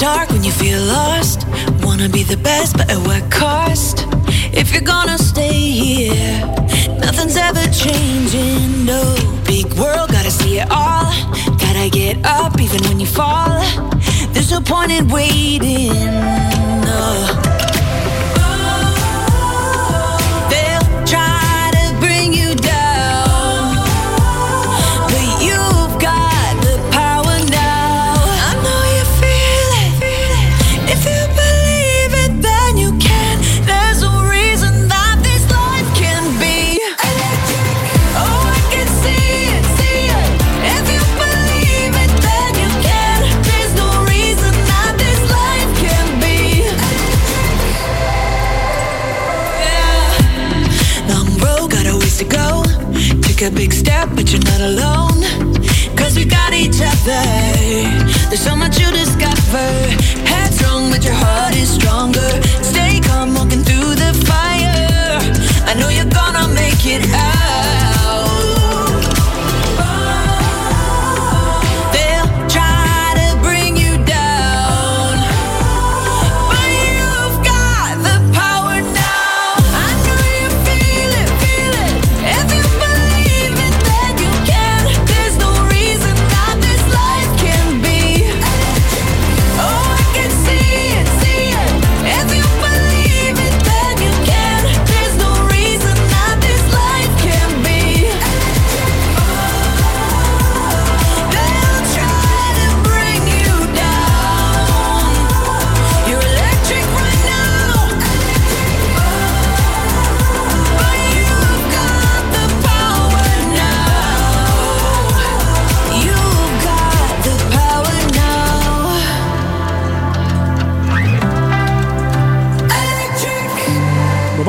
dark when you feel lost. Wanna be the best, but at what cost? If you're gonna stay here, nothing's ever changing. No big world, gotta see it all. Gotta get up even when you fall. There's no point in waiting. No. Take a big step, but you're not alone. Cause we got each other. There's so much you discover. Headstrong, but your heart is stronger. Stay calm, walking through the fire. I know you're gonna make it out.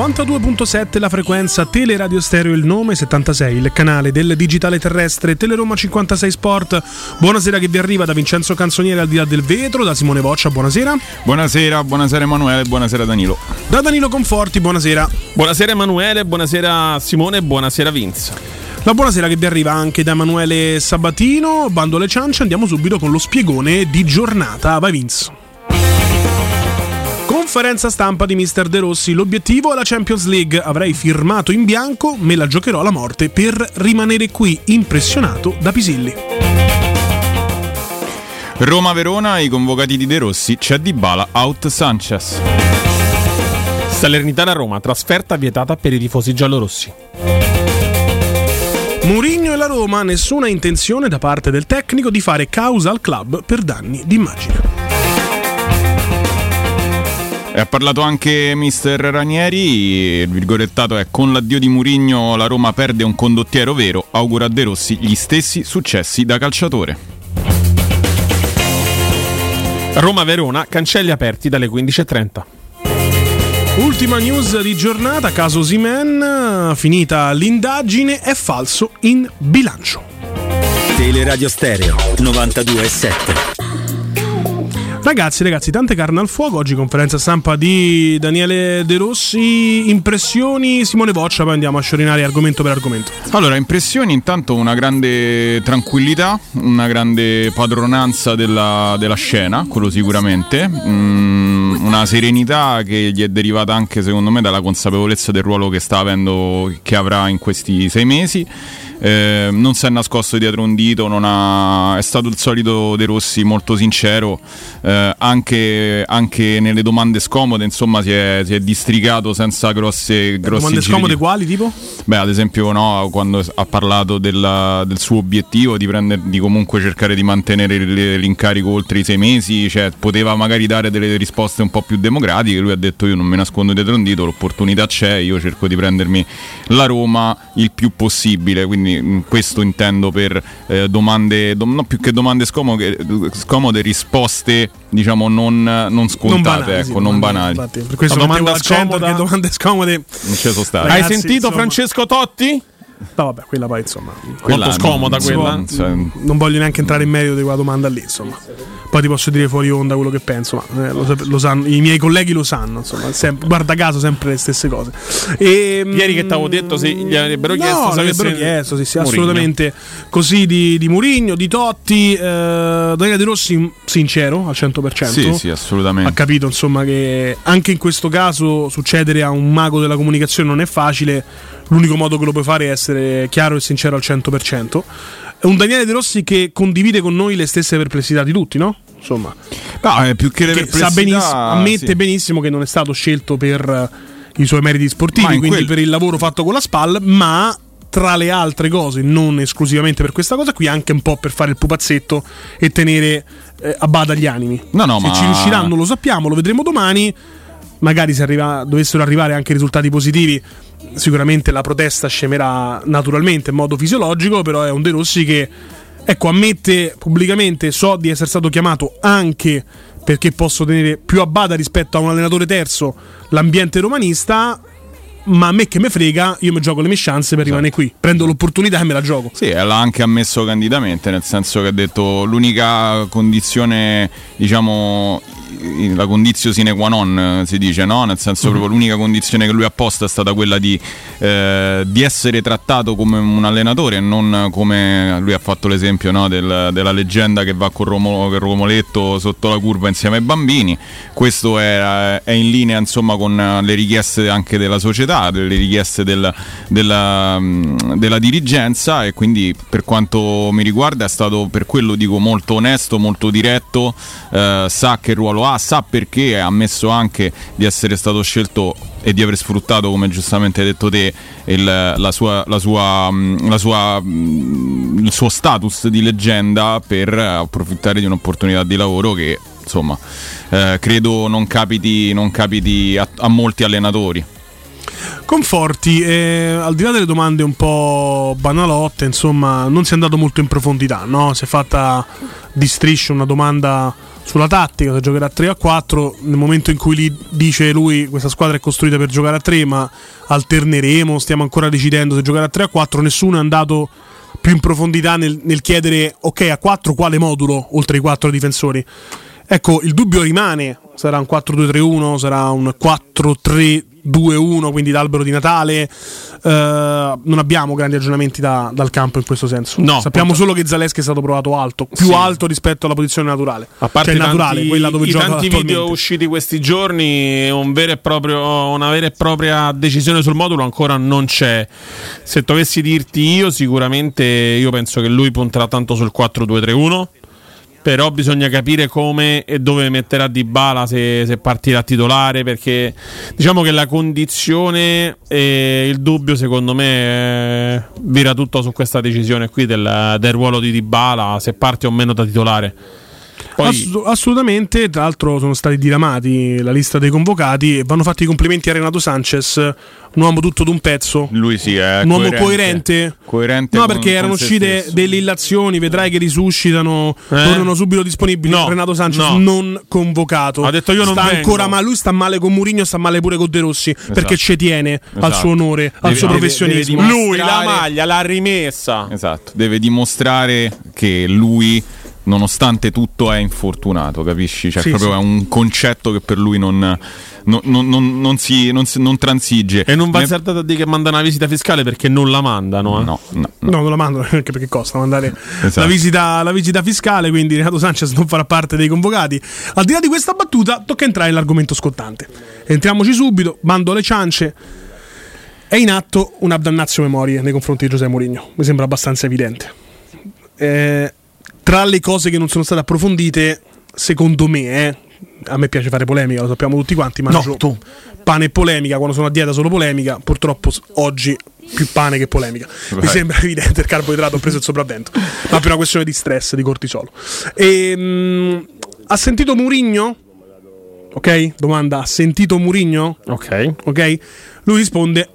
92.7 la frequenza Teleradio Stereo il nome 76 il canale del digitale terrestre Teleroma 56 Sport. Buonasera che vi arriva da Vincenzo Canzoniere al di là del vetro da Simone Boccia buonasera. Buonasera, buonasera Emanuele, buonasera Danilo. da Danilo Conforti buonasera. Buonasera Emanuele, buonasera Simone, buonasera Vince. la buonasera che vi arriva anche da Emanuele Sabatino bando alle ciance andiamo subito con lo spiegone di giornata. Vai Vince Conferenza stampa di Mister De Rossi. L'obiettivo è la Champions League. Avrei firmato in bianco, me la giocherò alla morte per rimanere qui impressionato da Pisilli. Roma-Verona, i convocati di De Rossi, c'è Dybala, out Sanchez. Salernitana Roma, trasferta vietata per i tifosi giallorossi. Mourinho e la Roma, nessuna intenzione da parte del tecnico di fare causa al club per danni d'immagine. E ha parlato anche mister Ranieri, il virgolettato è con l'addio di Murigno la Roma perde un condottiero vero, augura a De Rossi gli stessi successi da calciatore. Roma-Verona, cancelli aperti dalle 15.30. Ultima news di giornata, caso Simen, finita l'indagine, è falso in bilancio. Teleradio Stereo 92.7 Ragazzi, ragazzi, tante carne al fuoco. Oggi conferenza stampa di Daniele De Rossi. Impressioni, Simone Boccia, poi andiamo a sciorinare argomento per argomento. Allora, impressioni intanto una grande tranquillità, una grande padronanza della, della scena, quello sicuramente, Mm, una serenità che gli è derivata anche secondo me dalla consapevolezza del ruolo che sta avendo, che avrà in questi sei mesi. Eh, non si è nascosto dietro un dito, non ha- è stato il solito De Rossi molto sincero, eh, anche, anche nelle domande scomode, insomma, si è, si è districato senza grosse, grossi Domande scomode quali, tipo? Beh, ad esempio, no, quando ha parlato della- del suo obiettivo di, prender- di comunque cercare di mantenere l'incarico oltre i sei mesi, cioè poteva magari dare delle risposte un po' più democratiche. Lui ha detto: Io non mi nascondo dietro un dito, l'opportunità c'è, io cerco di prendermi la Roma il più possibile. Quindi, mh, questo intendo per eh, domande, dom- no più che domande scomode, scomode risposte diciamo non, non scontate, banali, sì, ecco, non banali. infatti, per questo La domanda scomoda- domande scomode. Non ci sono state. Hai sentito insomma- Francesco Totti? No, vabbè, quella poi insomma. Quella Molto scomoda non- quella. non Non voglio neanche entrare in merito di quella domanda lì, insomma. Poi ti posso dire fuori onda quello che penso, ma eh, lo, lo sanno, i miei colleghi lo sanno, insomma, sem- guarda caso sempre le stesse cose. E, Ieri che t'avevo detto, sì, gli avrebbero chiesto No, se l'avrebbero avesse- chiesto, sì, sì, assolutamente. Così di, di Murigno, di Totti, eh, Daniele De Rossi sincero al 100%. Sì, sì, ha assolutamente. capito insomma che anche in questo caso succedere a un mago della comunicazione non è facile, l'unico modo che lo puoi fare è essere chiaro e sincero al 100%. È un Daniele De Rossi che condivide con noi le stesse perplessità di tutti, no? Insomma, No, eh, più che le perplessità, benissimo, ammette sì. benissimo che non è stato scelto per eh, i suoi meriti sportivi, quindi quel- per il lavoro fatto con la SPAL, ma tra le altre cose, non esclusivamente per questa cosa qui, anche un po' per fare il pupazzetto e tenere eh, a bada gli animi. No, no, Se ma- ci riusciranno lo sappiamo, lo vedremo domani. Magari se arriva- dovessero arrivare anche risultati positivi, sicuramente la protesta scemerà naturalmente in modo fisiologico, però è un De Rossi che ecco, ammette pubblicamente, so di essere stato chiamato anche perché posso tenere più a bada rispetto a un allenatore terzo l'ambiente romanista, ma a me che me frega, io mi gioco le mie chance per rimanere qui. Prendo l'opportunità e me la gioco. Sì, l'ha anche ammesso candidamente, nel senso che ha detto l'unica condizione, diciamo, la condizio sine qua non eh, si dice, no? Nel senso proprio l'unica condizione che lui ha posto è stata quella di, eh, di essere trattato come un allenatore e non come lui ha fatto l'esempio no, del- della leggenda che va con Romo- Romoletto sotto la curva insieme ai bambini. Questo è, è in linea insomma con le richieste anche della società, delle richieste del- della, mh, della dirigenza e quindi per quanto mi riguarda è stato per quello dico molto onesto, molto diretto, eh, sa che ruolo ha, sa perché ha ammesso anche di essere stato scelto e di aver sfruttato, come giustamente hai detto te, il, la sua, la sua, mh, la sua, mh, il suo status di leggenda per approfittare di un'opportunità di lavoro che insomma eh, credo non capiti, non capiti a, a molti allenatori. Conforti, eh, al di là delle domande un po' banalotte, insomma, non si è andato molto in profondità, no? Si è fatta di striscio una domanda sulla tattica, se giocherà a 3 a 4, nel momento in cui lì dice lui questa squadra è costruita per giocare a 3, ma alterneremo, stiamo ancora decidendo se giocare a 3 a 4, nessuno è andato più in profondità nel, nel chiedere ok a 4 quale modulo oltre ai 4 difensori. Ecco, il dubbio rimane, sarà un 4-2-3-1, sarà un 4-3-2-1, quindi d'albero di Natale. Eh, non abbiamo grandi aggiornamenti da- dal campo in questo senso. No, Sappiamo solo che Zaleschi è stato provato alto, più Sì. alto rispetto alla posizione naturale. A parte cioè tanti, naturale, quella dove i gioca tanti video usciti questi giorni, un proprio, una vera e propria decisione sul modulo ancora non c'è. Se dovessi dirti io, sicuramente io penso che lui punterà tanto sul 4-2-3-1. Però bisogna capire come e dove metterà Di Bala se, se partirà titolare. Perché diciamo che la condizione e il dubbio, secondo me, eh, vira tutto su questa decisione qui del, del ruolo di Di Bala, se parte o meno da titolare. Poi, Ass- assolutamente, tra l'altro sono stati diramati la lista dei convocati e vanno fatti i complimenti a Renato Sanchez, un uomo tutto d'un pezzo. Lui sì, è un uomo coerente, Coerente no con- perché erano uscite stesso. delle illazioni vedrai che risuscitano Eh? tornano subito disponibili No, Renato Sanchez no. non convocato Ha detto io non sta vengo. ancora ma lui sta male con Mourinho sta male pure con De Rossi perché ci tiene al Esatto. suo onore al Deve- suo deve- professionismo deve lui la maglia l'ha rimessa. Esatto, deve dimostrare che lui, nonostante tutto, è infortunato, capisci? Cioè, Sì, proprio sì. è un concetto che per lui non, non, non- non- si, non, si- non transige. E non va azzardato a dire che manda una visita fiscale perché non la mandano. Eh. No, no, no. No, non la mandano anche perché costa mandare Esatto. la, visita, la visita fiscale, quindi Renato Sanchez non farà parte dei convocati. Al di là di questa battuta, tocca entrare nell'argomento scottante. Entriamoci subito, bando alle ciance. È in atto un abdannazio memorie nei confronti di Giuseppe Mourinho, mi sembra abbastanza evidente. Eh, tra le cose che non sono state approfondite, secondo me, eh, a me piace fare polemica, lo sappiamo tutti quanti, ma No, tu. pane e polemica, quando sono a dieta solo polemica, purtroppo oggi più pane che polemica. Mi Vai. sembra evidente il carboidrato, ho preso il sopravvento, ma per una questione di stress, di cortisolo. Ehm, ha sentito Murigno? Ok, domanda, ha sentito Murigno? Ok. Ok? Lui risponde: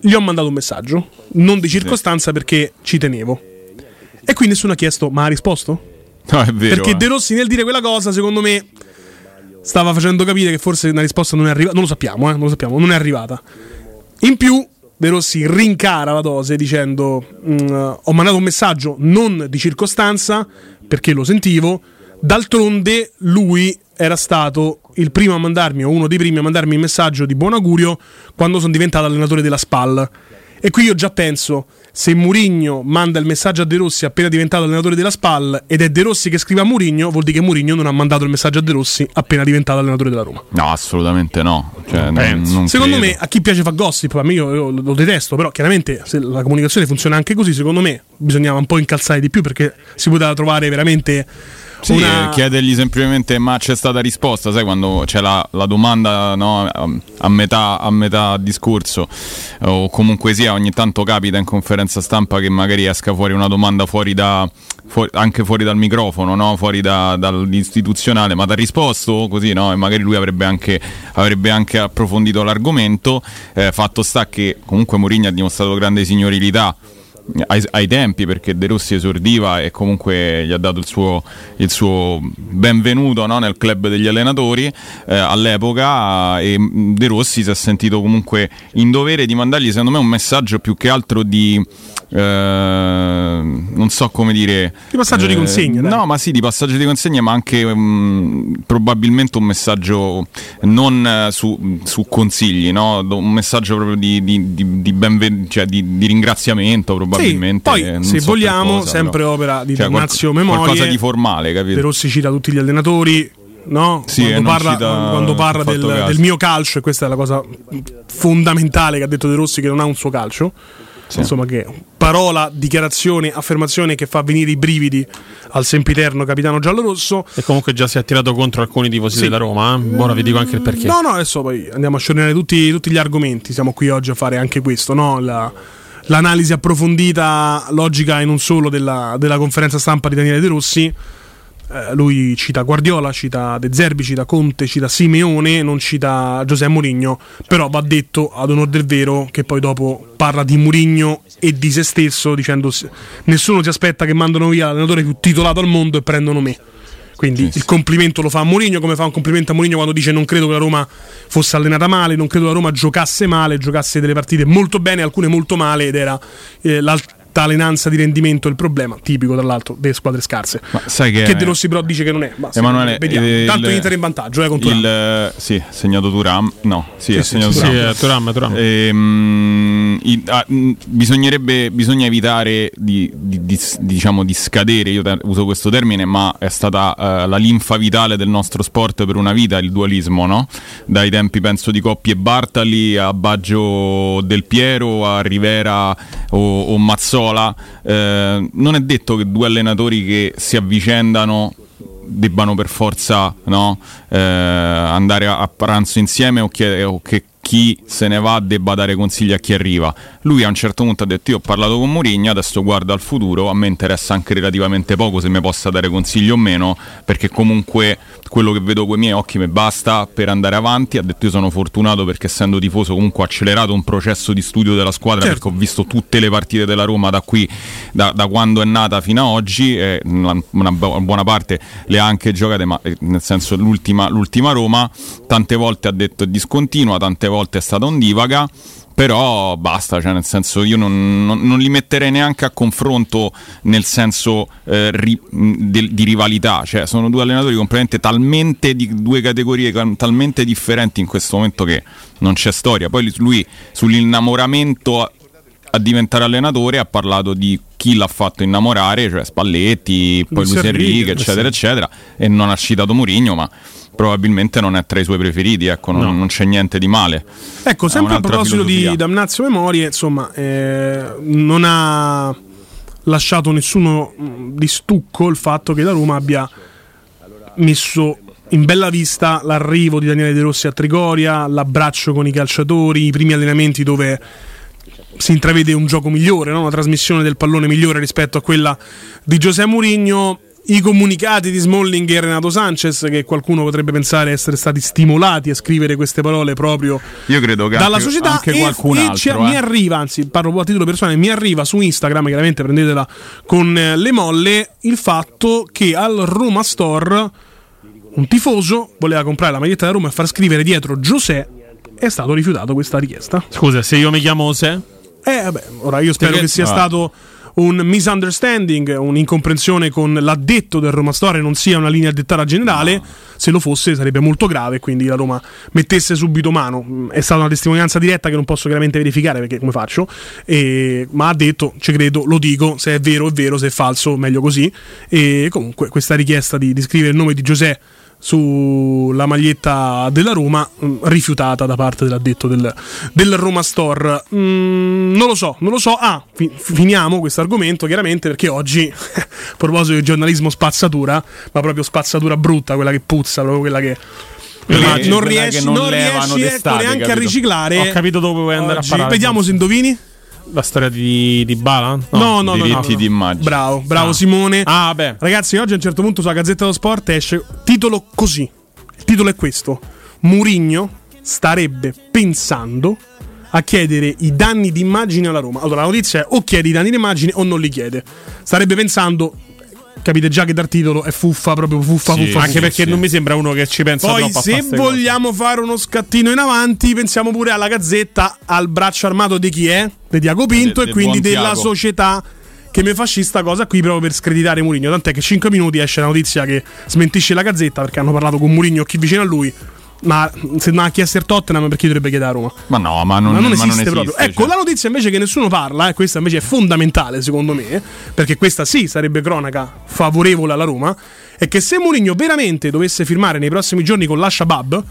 Gli ho mandato un messaggio, non di circostanza perché ci tenevo. E qui nessuno ha chiesto, ma ha risposto? No, è vero. Perché eh. De Rossi nel dire quella cosa, secondo me, stava facendo capire che forse una risposta non è arrivata. Non lo sappiamo, eh, non lo sappiamo, non è arrivata. In più, De Rossi rincara la dose dicendo: "Mm, Ho mandato un messaggio non di circostanza perché lo sentivo, D'altronde lui era stato il primo a mandarmi, o uno dei primi a mandarmi il messaggio di buon augurio quando sono diventato allenatore della SPAL. E qui io già penso, se Murigno manda il messaggio a De Rossi appena diventato allenatore della SPAL ed è De Rossi che scrive a Murigno, vuol dire che Murigno non ha mandato il messaggio a De Rossi appena diventato allenatore della Roma. No, assolutamente no. Cioè, non- non Secondo credo. me, a chi piace fa gossip, a me io, io lo detesto, però chiaramente se la comunicazione funziona anche così, secondo me bisognava un po' incalzare di più perché si poteva trovare veramente Sì, una... eh, chiedergli semplicemente ma c'è stata risposta, sai quando c'è la, la domanda no, a, a metà, a metà discorso o comunque sia ogni tanto capita in conferenza stampa che magari esca fuori una domanda fuori da, fuori- anche fuori dal microfono, no? fuori da- dall'istituzionale, ma ti ha risposto così no? e magari lui avrebbe anche, avrebbe anche approfondito l'argomento, Eh, fatto sta che comunque Mourinho ha dimostrato grande signorilità ai, ai tempi perché De Rossi esordiva e comunque gli ha dato il suo, il suo benvenuto no, nel club degli allenatori eh, all'epoca e mh, De Rossi si è sentito comunque in dovere di mandargli secondo me un messaggio più che altro di eh, non so come dire Di passaggio di consegna, dai. no ma sì di passaggio di consegna ma anche mh, probabilmente un messaggio non eh, su, su consigli no? Un messaggio proprio di, di, di, di benven- cioè di, di ringraziamento probabilmente poi, eh, non se so vogliamo, cosa, sempre però. opera di Cioè, qual- Ignazio Memorie. qualcosa di formale capito De Rossi cita tutti gli allenatori. No? Sì, quando parla, quando parla del, del mio calcio, e questa è la cosa fondamentale che ha detto De Rossi, che non ha un suo calcio. Insomma, che parola, dichiarazione, affermazione che fa venire i brividi al sempiterno capitano giallorosso. E comunque già si è tirato contro alcuni tifosi Sì. della Roma. eh. Ora vi dico anche il perché. No, no, adesso poi andiamo a sciogliere tutti, tutti gli argomenti. Siamo qui oggi a fare anche questo, no? La- l'analisi approfondita, logica e non solo della, della conferenza stampa di Daniele De Rossi. Eh, lui cita Guardiola, cita De Zerbi, cita Conte, cita Simeone, non cita Giuseppe Mourinho, però va detto ad onor del vero che poi dopo parla di Mourinho e di se stesso dicendo "S- nessuno si aspetta che mandano via l'allenatore più titolato al mondo e prendono me. Quindi il complimento lo fa a Mourinho come fa un complimento a Mourinho quando dice non credo che la Roma fosse allenata male, non credo che la Roma giocasse male, giocasse delle partite molto bene, alcune molto male ed era eh, l'altalenanza di rendimento il problema, tipico tra l'altro delle squadre scarse. Ma sai che, Che De Rossi però dice che non è. Ma Emanuele vediamo. eh, il- Inter in vantaggio, eh, con Thuram. il, sì, ha segnato Turam no sì, ha sì, segnato sì, Sì, Thuram. eh, Thuram, Thuram. Ehm, i- ah, mh, bisognerebbe bisogna evitare di, di- di- diciamo, di scadere, io te- uso questo termine, ma è stata eh, la linfa vitale del nostro sport per una vita il dualismo, no? Dai tempi penso di Coppi e Bartali a Baggio Del Piero a Rivera o, o Mazzola. Eh, non è detto che due allenatori che si avvicendano debbano per forza no, eh, andare a, a pranzo insieme o che, o che chi se ne va debba dare consigli a chi arriva. Lui a un certo punto ha detto io ho parlato con Mourinho, adesso guardo al futuro, a me interessa anche relativamente poco se mi possa dare consigli o meno, perché comunque quello che vedo con i miei occhi mi basta per andare avanti. Ha detto io sono fortunato perché essendo tifoso comunque ho accelerato un processo di studio della squadra Certo. perché ho visto tutte le partite della Roma da qui, da, da quando è nata fino a oggi, e una, una bu- buona parte le ha anche giocate, ma eh, nel senso l'ultima, l'ultima Roma, tante volte ha detto è discontinua, tante volte è stata ondivaga. Però basta, cioè nel senso io non, non- non li metterei neanche a confronto nel senso eh, ri- del- di rivalità, cioè sono due allenatori completamente talmente di due categorie talmente differenti in questo momento che non c'è storia. Poi lui sull'innamoramento a- a diventare allenatore ha parlato di chi l'ha fatto innamorare, cioè Spalletti, poi Luis Enrique, eccetera, eccetera, e non ha citato Mourinho, ma probabilmente non è tra i suoi preferiti, ecco, non, No. non c'è niente di male. Ecco, sempre a proposito di filosofia. Damnazio Memorie, insomma, eh, non ha lasciato nessuno mh, di stucco il fatto che la Roma abbia messo in bella vista l'arrivo di Daniele De Rossi a Trigoria, l'abbraccio con i calciatori, i primi allenamenti dove si intravede un gioco migliore, no? una trasmissione del pallone migliore rispetto a quella di Giuseppe Mourinho. I comunicati di Smalling e Renato Sanchez, che qualcuno potrebbe pensare essere stati stimolati a scrivere queste parole proprio Io credo che dalla anche, società anche e, qualcun e altro ci- eh. mi arriva, anzi parlo a titolo personale, mi arriva su Instagram, chiaramente prendetela con eh, le molle, il fatto che al Roma Store un tifoso voleva comprare la maglietta da Roma e far scrivere dietro José è stato rifiutato questa richiesta. Scusa, se io mi chiamo Se? Eh vabbè, ora io spero Perché- che sia ah. stato un misunderstanding, un'incomprensione con l'addetto del Roma Store non sia una linea dettata generale, se lo fosse sarebbe molto grave, quindi la Roma mettesse subito mano. È stata una testimonianza diretta che non posso chiaramente verificare perché come faccio, E- ma ha detto, ci credo, lo dico, se è vero è vero, se è falso meglio così. E comunque questa richiesta di, di scrivere il nome di Giuseppe sulla maglietta della Roma mh, rifiutata da parte dell'addetto del, del Roma Store Mm, non lo so non lo so ah fi- finiamo questo argomento chiaramente perché oggi a proposito di giornalismo spazzatura ma proprio spazzatura brutta quella che puzza proprio quella che ma non riesci, non non riesci ecco, neanche a capito? riciclare Ho capito dove vuoi andare oggi. a parare. vediamo se indovini La storia di, di Bala? no no no, no, diritti no. di immagine. bravo bravo Ah. Simone Ah, vabbè. Ragazzi, oggi a un certo punto sulla Gazzetta dello Sport esce titolo così. Il titolo è questo: Murigno starebbe pensando a chiedere i danni d'immagine alla Roma. Allora, la notizia è o chiede i danni d'immagine o non li chiede. Starebbe pensando capite già che dal titolo è fuffa, proprio fuffa, Sì, fuffa. Anche sì, perché sì. non mi sembra uno che ci pensa Poi, se ste cose. vogliamo fare uno scattino in avanti, pensiamo pure alla Gazzetta, al braccio armato di chi è? Di Diaco Pinto Del- e del quindi della Tiago. società che mi fa sta cosa qui proprio per screditare Mourinho. Tant'è che 5 minuti esce la notizia che smentisce la Gazzetta perché hanno parlato con Mourinho chi vicino a lui. Ma se non ha chiesto il Tottenham perché dovrebbe chiedere a Roma? Ma no, ma non, ma non ma esiste, non proprio. esiste, Ecco, cioè. la notizia invece che nessuno parla, e questa invece è fondamentale secondo me, perché questa sì sarebbe cronaca favorevole alla Roma, è che se Mourinho veramente dovesse firmare nei prossimi giorni con l'Ashabab,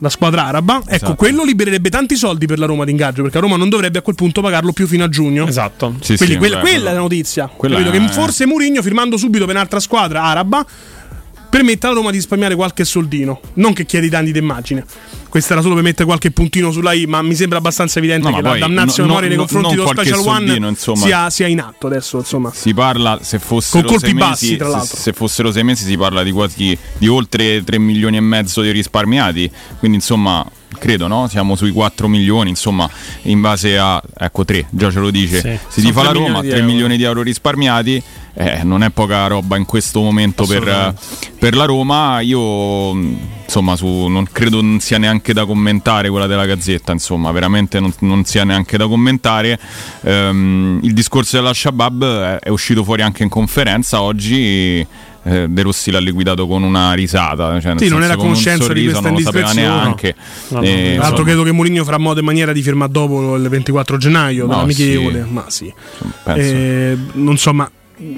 la squadra araba, ecco, Esatto. quello libererebbe tanti soldi per la Roma d'ingaggio, perché la Roma non dovrebbe a quel punto pagarlo più fino a giugno. Esatto. Sì, Quindi sì, quella, quella è la notizia. è- Che forse Mourinho, firmando subito per un'altra squadra araba, permette alla Roma di risparmiare qualche soldino. Non che chiedi danni d'immagine. Questa era solo per mettere qualche puntino sulla I, ma mi sembra abbastanza evidente No, che la damnazio no- memoria nei no- confronti non dello Special One soldino, insomma. sia, sia in atto adesso. Insomma. Si parla, se fossero Con colpi sei mesi, bassi, tra se- l'altro. Se, fossero sei mesi si parla di quasi di oltre 3 milioni e mezzo di risparmiati. Quindi insomma, credo, no? Siamo sui 4 milioni, insomma, in base a ecco 3, già ce lo dice. Sì. Si fa la 3 Roma, milioni di 3 euro. milioni di euro risparmiati. Eh, non è poca roba in questo momento per, per la Roma. Io mh, insomma, su, non credo non sia neanche da commentare quella della Gazzetta. Insomma, veramente non, non sia neanche da commentare. Ehm, il discorso della Shabab è, è uscito fuori anche in conferenza oggi. eh, De Rossi l'ha liquidato con una risata, cioè Sì, non era a con un conoscenza di sorriso, questa non lo indiscrezione, neanche. no. No, no, Eh, no. L'altro insomma, credo che Mourinho farà modo e maniera di firmare dopo il 24 gennaio, No, dall'amichevole. sì. Ma sì. Eh, non so, ma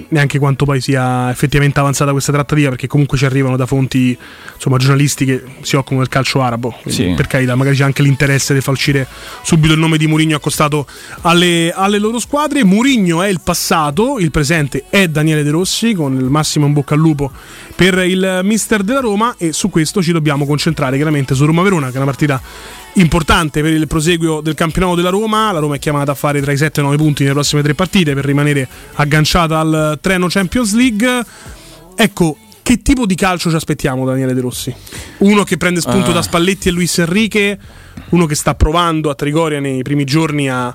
neanche quanto poi sia effettivamente avanzata questa trattativa, perché comunque ci arrivano da fonti insomma, giornalisti che si occupano del calcio arabo. Sì. Per carità, magari c'è anche l'interesse di far uscire subito il nome di Mourinho accostato alle, alle loro squadre. Mourinho è il passato, il presente è Daniele De Rossi, con il massimo in bocca al lupo per il mister della Roma. E su questo ci dobbiamo concentrare chiaramente su Roma Verona, che è una partita importante per il proseguio del campionato della Roma. La Roma è chiamata a fare tra i 7 e i 9 punti nelle prossime tre partite per rimanere agganciata al treno Champions League. Ecco, che tipo di calcio ci aspettiamo da Daniele De Rossi? Uno che prende spunto Ah. da Spalletti e Luis Enrique, uno che sta provando a Trigoria nei primi giorni a,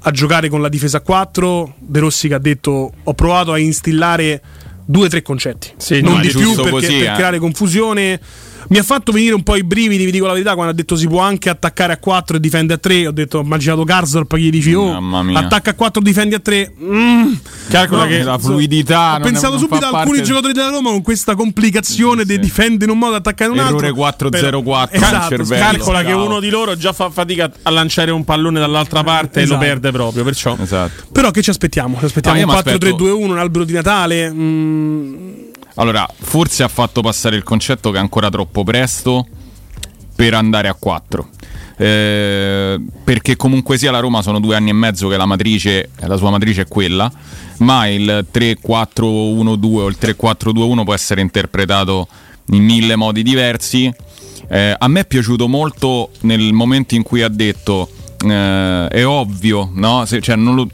a giocare con la difesa a 4. De Rossi che ha detto ho provato a instillare due o tre concetti, Sì, non no, di più perché, così, per eh. creare confusione. Mi ha fatto venire un po' i brividi, vi dico la verità, quando ha detto si può anche attaccare a 4 e difende a 3. Ho detto, ho immaginato Garzorp che gli dici, oh, Mamma mia. attacca a 4, difendi a 3. Mm. Calcola No, che la fluidità Ho non è- pensato non subito a alcuni parte- giocatori della Roma con questa complicazione Sì, di sì. difende in un modo e attaccare in un altro. Errore 4-0-4 Però- al esatto, cervello. Calcola che Bravo. uno di loro già fa fatica a lanciare un pallone dall'altra parte e Esatto. lo perde proprio. Perciò Esatto. Però che ci aspettiamo? Ci aspettiamo io un m'aspetto- 4-3-2-1, un albero di Natale. mm, Allora, forse ha fatto passare il concetto che è ancora troppo presto per andare a 4. Eh, perché comunque sia la Roma sono due anni e mezzo che la matrice, la sua matrice è quella, ma il 3-4-1-2 o il 3-4-2-1 può essere interpretato in mille modi diversi. Eh, a me è piaciuto molto nel momento in cui ha detto eh, è ovvio, no? Se- cioè, non lo-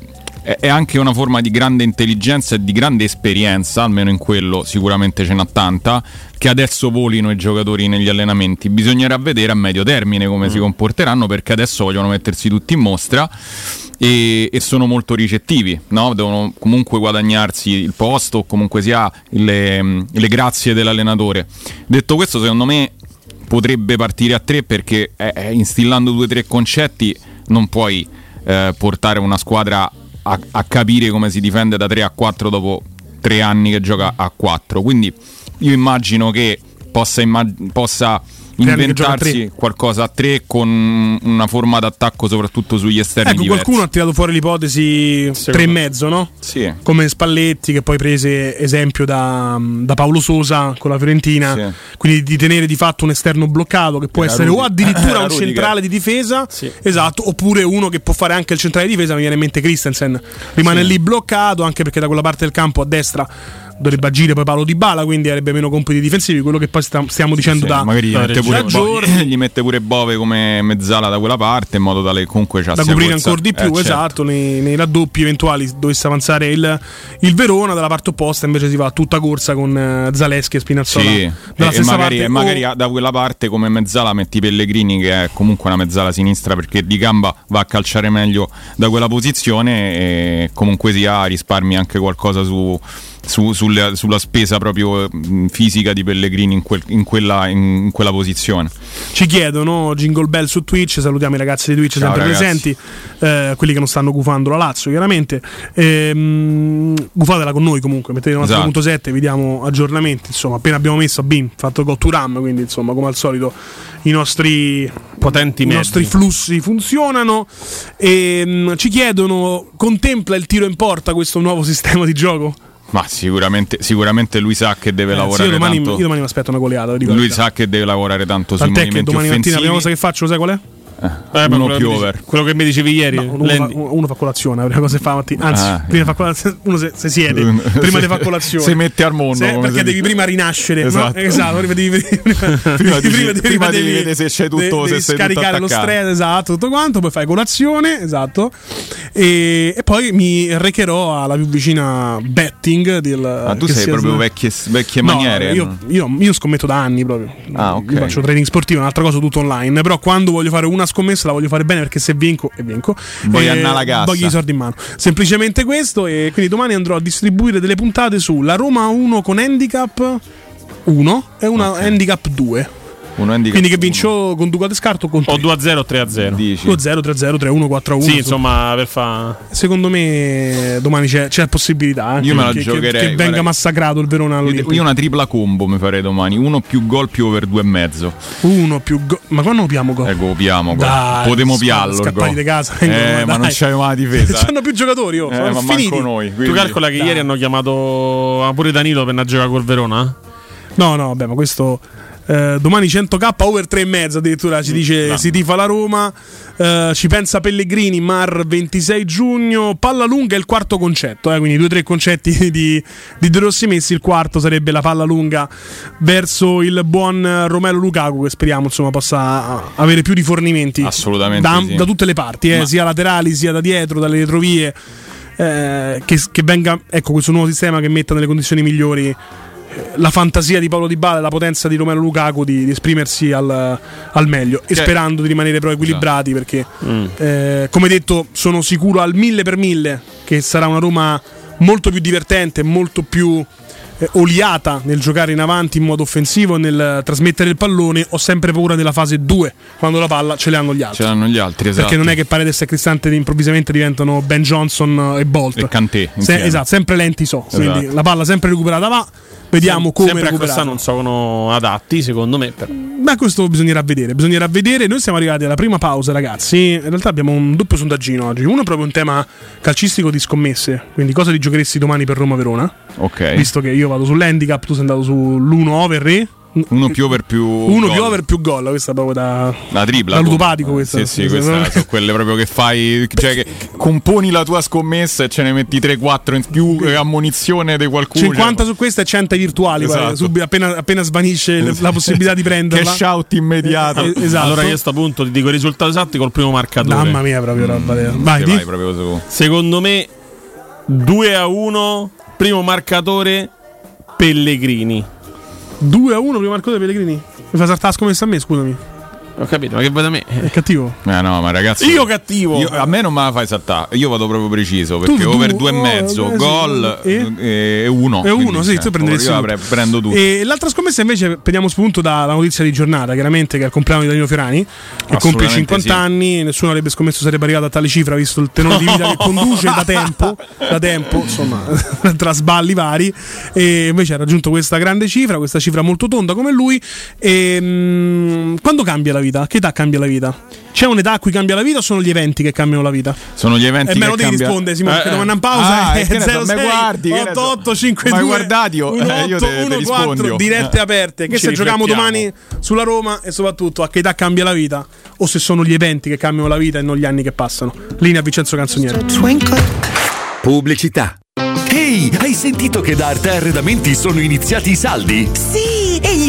è anche una forma di grande intelligenza e di grande esperienza, almeno in quello sicuramente ce n'ha tanta, che adesso volino i giocatori negli allenamenti. Bisognerà vedere a medio termine come si comporteranno perché adesso vogliono mettersi tutti in mostra e, e sono molto ricettivi, no? devono comunque guadagnarsi il posto o comunque sia le, le grazie dell'allenatore. Detto questo, secondo me potrebbe partire a tre perché eh, eh, instillando due o tre concetti non puoi eh, portare una squadra a, a capire come si difende da 3 a 4 dopo tre anni che gioca a 4. Quindi io immagino che possa, immag- possa inventarsi qualcosa a 3 con una forma d'attacco soprattutto sugli esterni Ecco, diversi. qualcuno ha tirato fuori l'ipotesi 3 e mezzo, no? Sì. Come Spalletti, che poi prese esempio da, da Paolo Sosa con la Fiorentina. Sì. Quindi di tenere di fatto un esterno bloccato che può Era essere o Rudi- addirittura un centrale di difesa, Sì. esatto, oppure uno che può fare anche il centrale di difesa. Mi viene in mente Christensen, rimane lì bloccato anche perché da quella parte del campo a destra dovrebbe agire poi Paolo Di Bala, quindi avrebbe meno compiti difensivi. Quello che poi sta- stiamo dicendo Sì, da, magari gli mette, pure da Bo- giorni. gli mette pure Bove come mezzala da quella parte in modo tale che comunque c'ha da coprire ancora di più, eh, certo. esatto, nei, nei raddoppi eventuali dovesse avanzare il, il Verona, dalla parte opposta invece si va a tutta corsa con eh, Zaleschi e Spinazzola Sì, dalla e, e stessa magari, parte. e magari o- da quella parte come mezzala metti Pellegrini che è comunque una mezzala sinistra perché di gamba va a calciare meglio da quella posizione e comunque sia risparmi anche qualcosa su, su- sulle- sulla spesa proprio mh, fisica di Pellegrini in, quel- in quella, in quella posizione. ci chiedono Jingle Bell su Twitch, salutiamo i ragazzi di Twitch Ciao, sempre ragazzi. presenti, eh, quelli che non stanno gufando la Lazio chiaramente. Ehm, gufatela con noi comunque, mettete il Esatto. 4.7, vi diamo aggiornamenti, insomma, appena abbiamo messo BIM, fatto Go to Ram, quindi insomma come al solito i nostri Potenti i mezzi. nostri flussi funzionano e mm, ci chiedono contempla il tiro in porta questo nuovo sistema di gioco Ma sicuramente, sicuramente lui sa che deve Eh, sì, lavorare io, domani, tanto. io domani mi aspetto una goleata Lui sa che deve lavorare tanto sui tant'è che movimenti domani mattina la prima cosa offensivi. che faccio sai qual è? Eh, uno quello più che mi over. Quello che mi dicevi ieri. No, uno, fa, uno fa colazione la prima cosa che fa la mattina anzi Ah, prima fa colazione uno se, se siede prima di fare colazione Si mette al mondo, Se- perché devi dice. prima rinascere no? Esatto. esatto prima devi prima, Prima dici- prima devi vedere se c'è tutto, devi, se devi scaricare lo stress esatto tutto quanto poi fai colazione esatto e, e poi mi recherò alla più vicina betting del, Ah, tu sei proprio vecchie, vecchie No, maniere. io, io, io scommetto da anni proprio. Ah, ok. Io faccio trading sportivo, un'altra cosa tutto online. Però quando voglio fare una scommessa la voglio fare bene perché se vinco e vinco. Vuoi e annà la cassa. Voglio i soldi in mano. Semplicemente questo. E quindi domani andrò a distribuire delle puntate sulla Roma 1 con handicap 1 e una Ok. handicap 2. Quindi che uno. vincio con Duca Descarto o con O te? 2-0 o 3-0. Dici. 2-0, 3-0, 3-1, 4-1. Sì, insomma, per fa. Secondo me domani c'è, c'è possibilità anche Io me la che, che- giocherei, che venga guarda. massacrato il Verona Io, all'Olimpico. io una tripla combo mi farei domani. Uno più gol più over due e mezzo. Uno più go- Ma quando copiamo gol? Ecco, piamo. gol. Dai, Potremmo piarlo. scappati gol. di casa, Eh, vengono, ma non c'aveva la difesa. C'hanno più giocatori, oh, Eh, ma finiti. manco noi. Tu quindi- calcola che Dai. ieri hanno chiamato ah, pure Danilo per andare a giocare col Verona? No, no, vabbè, ma questo eh, domani 100k over 3,5 addirittura ci dice no. si tifa la Roma. eh, ci pensa Pellegrini, Mar 26 giugno. Palla lunga è il quarto concetto, eh, quindi due o tre concetti di, di De Rossi messi. Il quarto sarebbe la palla lunga verso il buon Romelo Lukaku, che speriamo insomma possa avere più rifornimenti Assolutamente da, sì. da tutte le parti, eh, Ma- sia laterali sia da dietro, dalle retrovie. eh, che, che venga ecco questo nuovo sistema che metta nelle condizioni migliori eh, la fantasia di Paolo Di Bala e la potenza di Romero Lukaku di, di esprimersi al, al meglio e Che- sperando di rimanere però equilibrati perché Mm. eh, come detto sono sicuro al mille per mille che sarà una Roma molto più divertente molto più eh, oliata nel giocare in avanti in modo offensivo e nel trasmettere il pallone ho sempre paura della fase 2 quando la palla ce l'hanno gli altri Ce l'hanno gli altri, esatto. perché non è che Paredes e Cristante improvvisamente diventano Ben Johnson e Bolt. E Kanté, Se- esatto, sempre lenti so. Quindi Esatto. la palla sempre recuperata va. Vediamo come Sempre a recuperata. quest'anno non sono adatti, secondo me. però. Ma questo bisognerà vedere. Bisognerà vedere. Noi siamo arrivati alla prima pausa, ragazzi. In realtà abbiamo un doppio sondaggino oggi. Uno è proprio un tema calcistico di scommesse. Quindi cosa ti giocheresti domani per Roma-Verona? Ok. Visto che io vado sull'handicap, tu sei andato sull'1 over re. Uno più over più. Uno gol. più over più gol. Questa è proprio da. La tripla. Da ludopatico questa. Sì, sì, Questa- questa sono quelle proprio che fai. Cioè, che componi la tua scommessa e ce ne metti 3-4 in più eh, ammonizione di qualcuno. 50 su queste e 100 ai virtuali. Esatto. guarda, subito, appena, appena svanisce la possibilità di prenderla. Cash out immediato. Eh, eh, esatto. Allora io a sto punto ti dico i risultati esatti col primo marcatore. Mamma mia, proprio roba. vera. Vai, Che vai proprio su. Secondo me 2 a 1, primo marcatore Pellegrini. 2 a 1 prima Marco De Pellegrini. Mi fa saltare la scommessa a me, scusami. Ho capito, ma che vuoi da me? È cattivo. Eh no, ma ragazzi. Io cattivo. io- a me non me la fai saltare. Io vado proprio preciso. Perché tu- over due e oh, mezzo, eh, sì, gol e? e, e uno. È uno, Quindi, sì, eh, tu prenderesti Io uno. apre- prendo tutto. E l'altra scommessa invece prendiamo spunto dalla notizia di giornata, chiaramente che è il compleanno di Danilo Fiorani, che compie Assolutamente 50 sì. anni, nessuno avrebbe scommesso sarebbe arrivato a tale cifra visto il tenore di vita che conduce da tempo, da tempo, insomma, tra sballi vari e invece ha raggiunto questa grande cifra, questa cifra molto tonda come lui e mm, quando cambia la vita? A Che età cambia la vita? C'è un'età a cui cambia la vita o sono gli eventi che cambiano la vita? Sono gli eventi E me che lo devi cambia- rispondere, Simone, Eh, che eh. domanda in pausa Ah, è e che ne so, 06 me guardi, che ne so. 8852 Ma guardati io, eh, io te- te 1814 rispondo. dirette Eh. aperte. Che Ci se giochiamo domani sulla Roma e soprattutto a che età cambia la vita o se sono gli eventi che cambiano la vita e non gli anni che passano. Linea Vincenzo Canzonieri. Pubblicità. Ehi, hai sentito che da Arte Arredamenti sono iniziati i saldi? Sì,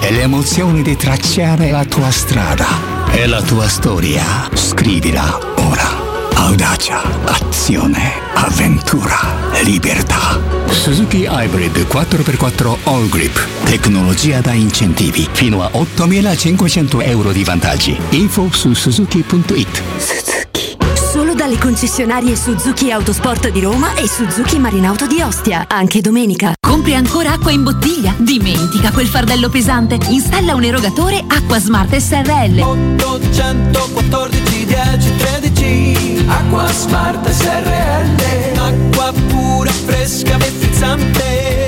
E le emozioni di tracciare la tua strada e la tua storia. Scrivila ora. Audacia, azione, avventura, libertà. Suzuki Hybrid 4x4 All Grip. Tecnologia da incentivi. Fino a 8.500 euro di vantaggi. Info su suzuki.it. Solo dalle concessionarie Suzuki Autosport di Roma e Suzuki Marinauto di Ostia, anche domenica. Compri ancora acqua in bottiglia? Dimentica quel fardello pesante. Installa un erogatore Acqua Smart SRL. 814 10 13 Acqua Smart SRL Acqua pura, fresca, frizzante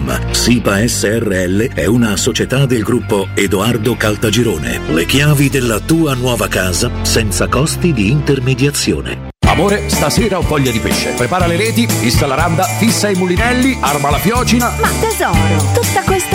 www.keicalt.com. SIPA SRL è una società del gruppo Edoardo Caltagirone. Le chiavi della tua nuova casa senza costi di intermediazione. Amore, stasera ho voglia di pesce. Prepara le reti, fissa la randa, fissa i mulinelli, arma la fiocina. Ma tesoro, tutta questa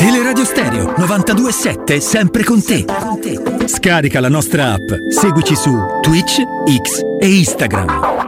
Teleradio Stereo 927 sempre con te. Scarica la nostra app, seguici su Twitch, X e Instagram.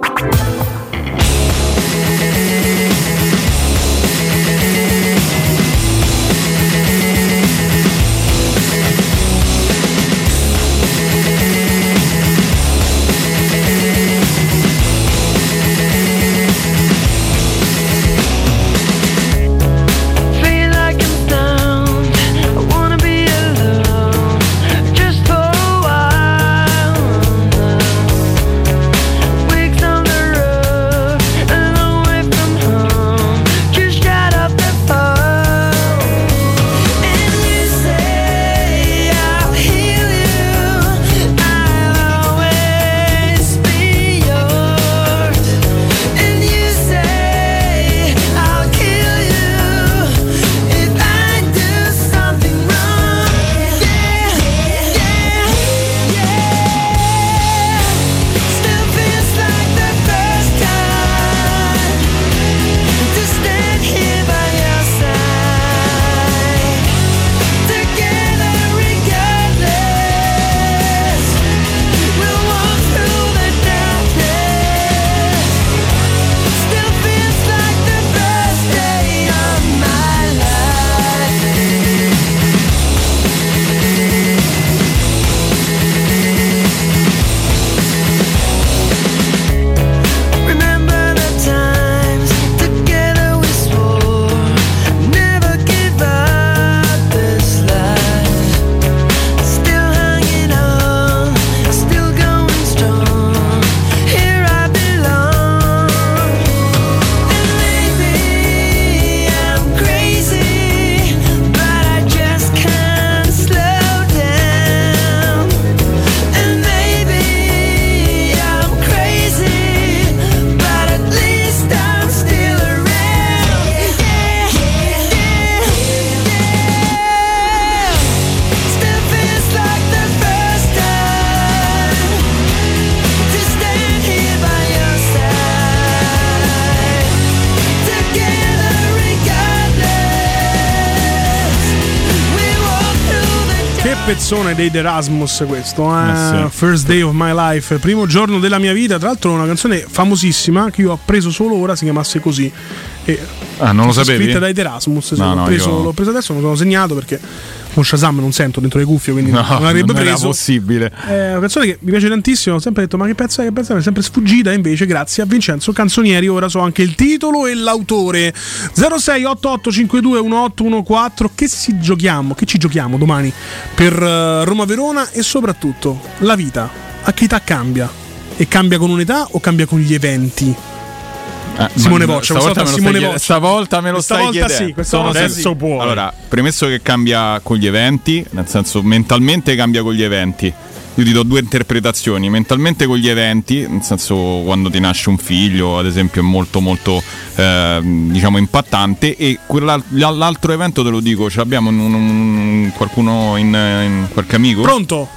Pezzone dei The Erasmus questo, eh? Eh sì. First Day of My Life, primo giorno della mia vita, tra l'altro una canzone famosissima che io ho preso solo ora, si chiamasse così. E Ah, non lo sapevi? Scritta dai The Erasmus, sì, No, l'ho, no, preso, io- l'ho preso adesso, me lo sono segnato perché con Shazam non sento dentro le cuffie, quindi No, non avrebbe non era preso. possibile. È una canzone che mi piace tantissimo, ho sempre detto ma che pezzo è, che pezzo è, mi è sempre sfuggita, invece grazie a Vincenzo Canzonieri ora so anche il titolo e l'autore. 0688521814 che si giochiamo, che ci giochiamo domani per eh, Roma-Verona e soprattutto la vita, a che età cambia? E cambia con un'età o cambia con gli eventi? Eh, Simone Voccia, stavolta questa me lo Simone Voccia. stavolta me lo Questa stai chiedendo. sì, questa volta senso sì. puoi. Allora, premesso che cambia con gli eventi, nel senso mentalmente cambia con gli eventi. Io ti do due interpretazioni, mentalmente con gli eventi, nel senso quando ti nasce un figlio, ad esempio, è molto molto eh, diciamo impattante e quella- l'altro evento te lo dico, ce l'abbiamo un- un- qualcuno in, in qualche amico? Pronto?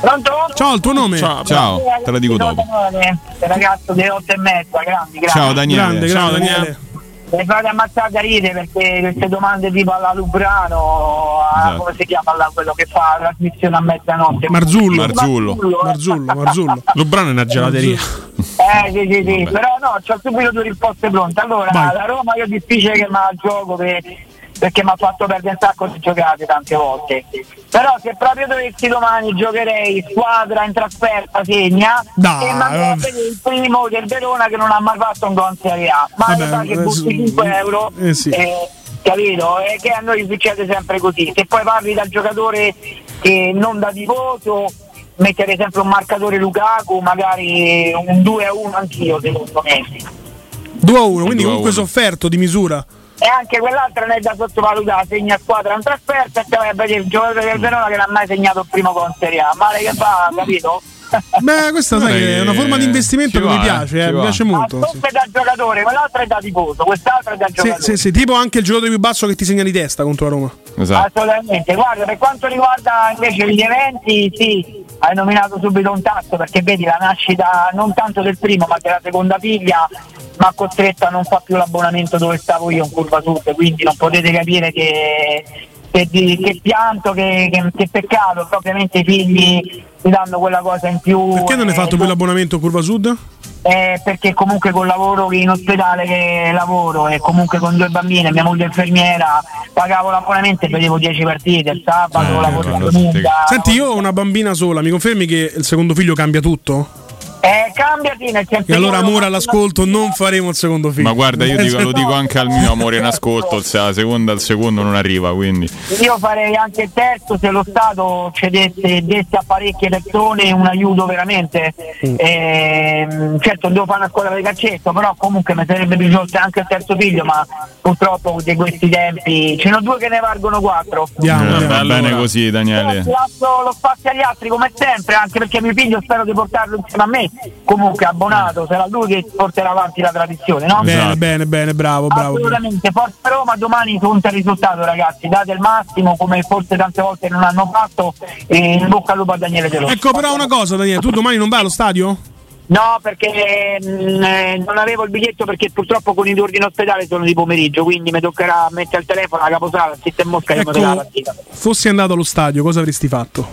Pronto? Ciao, il tuo nome? Ciao, ciao, te la dico dopo. Ragazzo delle 8 e mezza, grandi, grandi. Ciao Daniele. Grande, grande, Daniele. Mi fate ammazzare da ridere perché queste domande tipo alla Lubrano, a- Esatto. come si chiama là, quello che fa la trasmissione a mezzanotte? Marzullo. Marzullo. Marzullo, Marzullo. Lubrano è una gelateria. Eh sì sì sì, però no, c'ho subito due risposte pronte. Allora, Vai. la Roma io è difficile che me la gioco per- perché mi ha fatto perdere un sacco di giocate tante volte. Però se proprio dovessi domani giocherei squadra in trasferta segna Dai, e vedere il primo del Verona che non ha mai fatto un gol in Serie A. Ma Vabbè, lo sa che eh, butti su- 5 euro. eh, sì. capito? E che a noi succede sempre così. Se poi parli da giocatore che non da tifoso, mettere sempre un marcatore Lukaku, magari un 2 a 1 anch'io secondo me. 2 a 1, quindi 2 a comunque 1. sofferto di misura. E anche quell'altra non è da sottovalutare, segna squadra in trasferta e poi vai a vedere il giocatore del Verona che non ha mai segnato il primo con Serie A. Male che fa, capito? Beh, questa sai che è una forma di investimento che mi va, eh, piace, eh, mi piace molto. Ma sì. è da giocatore, quell'altra è da tifoso, quest'altra è da Sì, giocatore. sì, sì, tipo anche il giocatore più basso che ti segna di testa contro la Roma. Esatto. Assolutamente, guarda, per quanto riguarda invece gli eventi, sì, hai nominato subito un tasto perché vedi la nascita non tanto del primo ma della seconda figlia mi ha costretto a non fare più l'abbonamento dove stavo io in curva sud, quindi non potete capire che, che, che pianto, che, che- che peccato, ovviamente i figli ti danno quella cosa in più. Perché non hai eh, fatto più l'abbonamento Curva Sud? Eh, perché comunque col lavoro in ospedale che lavoro e comunque con due bambine, mia moglie infermiera, pagavo l'abbonamento e vedevo 10 partite il sabato, lavoro la domenica. Senti, io ho una bambina sola, mi confermi che il secondo figlio cambia tutto? Eh, cambiati nel senso E allora, amore all'ascolto, non faremo il secondo figlio. Ma guarda, io dico- lo dico anche al mio amore in ascolto, se la seconda al secondo non arriva, quindi. Io farei anche il terzo se lo Stato cedesse desse a parecchie persone un aiuto veramente. Ehm, certo devo fare una scuola di calcetto, però comunque mi sarebbe piaciuto anche il terzo figlio, ma purtroppo di questi tempi ce n'ho due che ne valgono quattro. Eh, va bene così, Daniele. Lascio lo spazio agli altri come sempre, anche perché mio figlio spero di portarlo insieme a me, comunque abbonato, sarà lui che porterà avanti la tradizione, no? Bene, bene, bene, bravo, bravo. bravo. Assolutamente, Forza Roma domani conta il risultato ragazzi, date il massimo come forse tante volte non hanno fatto e in bocca al lupo a Daniele De Rossi. Ecco, però una cosa, Daniele, tu domani non vai allo stadio? No, perché mm, eh, non avevo il biglietto perché purtroppo con i turni in ospedale sono di pomeriggio, quindi mi toccherà mettere il telefono alla caposala, zitta in mosca e Ecco, la partita. fossi andato allo stadio, cosa avresti fatto?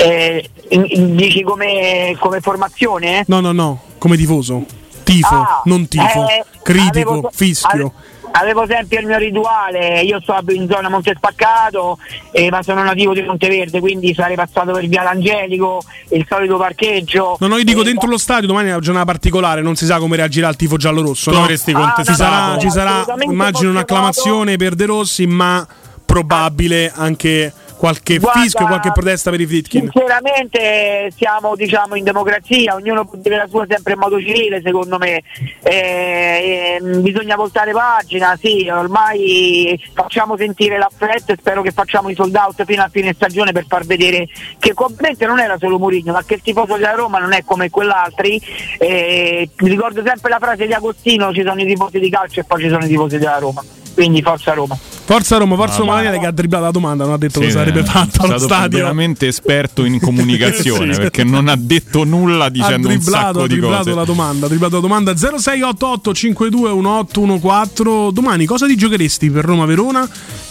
Eh, dici come, come formazione? No, no, no, come tifoso. Tifo, Ah, non tifo. eh, critico, avevo- fischio. ave- Avevo sempre il mio rituale, io sto in zona Monte Spaccato, eh, ma sono nativo di Monteverde, quindi sarei passato per via l'Angelico, il solito parcheggio. No, no, io dico Eh, dentro lo stadio domani è una giornata particolare, non si sa come reagirà il tifo giallo-rosso. No? avresti Ah, ci sarà, ci sarà immagino un'acclamazione per De Rossi, ma probabile anche qualche Guarda, fischio, qualche protesta per i Fritkin. Sinceramente siamo diciamo in democrazia, ognuno può dire la sua sempre in modo civile secondo me. Eh, ehm, bisogna voltare pagina, sì, ormai facciamo sentire l'affetto e spero che facciamo i sold out fino a fine stagione per far vedere che ovviamente non era solo Mourinho, ma che il tifoso della Roma non è come quell'altri. Eh, ricordo sempre la frase di Agostino, ci sono i tifosi di calcio e poi ci sono i tifosi della Roma. Quindi forza Roma. Forza Roma, forza Ah, Roma ma- Daniele che ha dribblato la domanda, non ha detto Sì, cosa sarebbe eh, fatto è allo stato stadio. veramente esperto in comunicazione Sì. perché non ha detto nulla ha dicendo un sacco ha di dribblato cose. la domanda, ha dribblato la domanda 0688 521814 domani cosa ti giocheresti per Roma Verona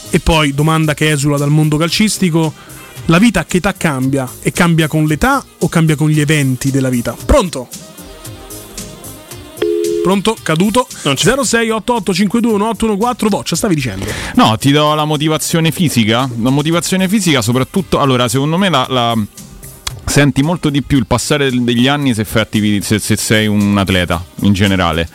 e poi domanda che esula dal mondo calcistico la vita a che età cambia e cambia con l'età o cambia con gli eventi della vita pronto Pronto? Caduto? 0688 521814 Boccia, stavi dicendo? No, ti do la motivazione fisica. La motivazione fisica, soprattutto. Allora, secondo me la. la- Senti molto di più il passare degli anni se, attivi- se, se sei un atleta in generale.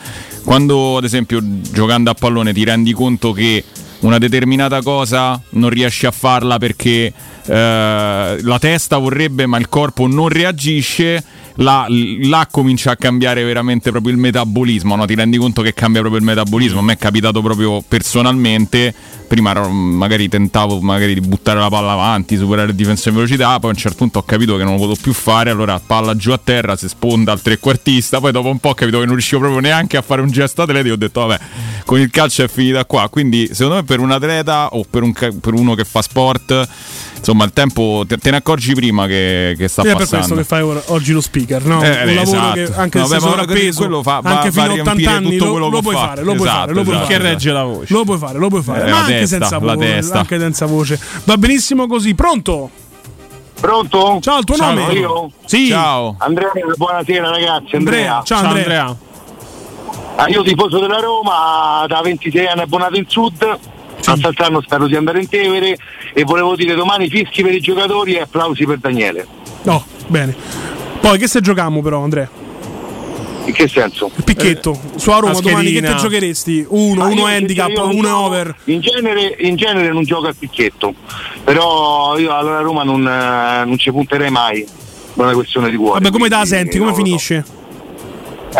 Quando, ad esempio, giocando a pallone ti rendi conto che una determinata cosa non riesci a farla perché eh, la testa vorrebbe ma il corpo non reagisce, là, là comincia a cambiare veramente proprio il metabolismo, no? ti rendi conto che cambia proprio il metabolismo. A me è capitato proprio personalmente, prima magari tentavo magari di buttare la palla avanti, superare il difensore in velocità, poi a un certo punto ho capito che non lo potevo più fare, allora palla giù a terra, si sponda al trequartista, poi dopo un po' ho capito che non riuscivo proprio neanche a fare un gesto atletico, ho detto vabbè, con il calcio è finita qua, quindi secondo me per un atleta o per, un per uno che fa sport, insomma il tempo te, te ne accorgi prima che, che sta Ed è per passando. questo che fai ora- oggi lo speaker, no? Eh, un eh, lavoro esatto. che anche No, se sovrappeso, quello fa- anche va fino a a 80 riempire anni tutto lo, lo puoi fa. fare, lo puoi Esatto, fare, lo puoi esatto. fare. Che regge la voce. Lo puoi fare, lo puoi fare, Eh, ma anche testa, senza la voce, testa. anche senza voce. Va benissimo così, pronto? Pronto? Ciao, il tuo Ciao, nome? io? Sì. Ciao. Andrea, buonasera ragazzi. Andrea, Andrea. ciao, Andrea. Ah, io tifoso della Roma, da 26 anni abbonato in Sud, a quest'anno spero di andare in Tevere e volevo dire domani fischi per i giocatori e applausi per Daniele. No, bene. Poi che se giochiamo però, Andrea? In che senso? Il picchetto. Su a Roma domani che te giocheresti? Uno, Ah, uno handicap, uno gioco- over. In genere, in genere non gioco al picchetto, però io allora a Roma non, eh, non ci punterei mai, per una questione di cuore. Vabbè, come te la senti? Come lo so. finisce?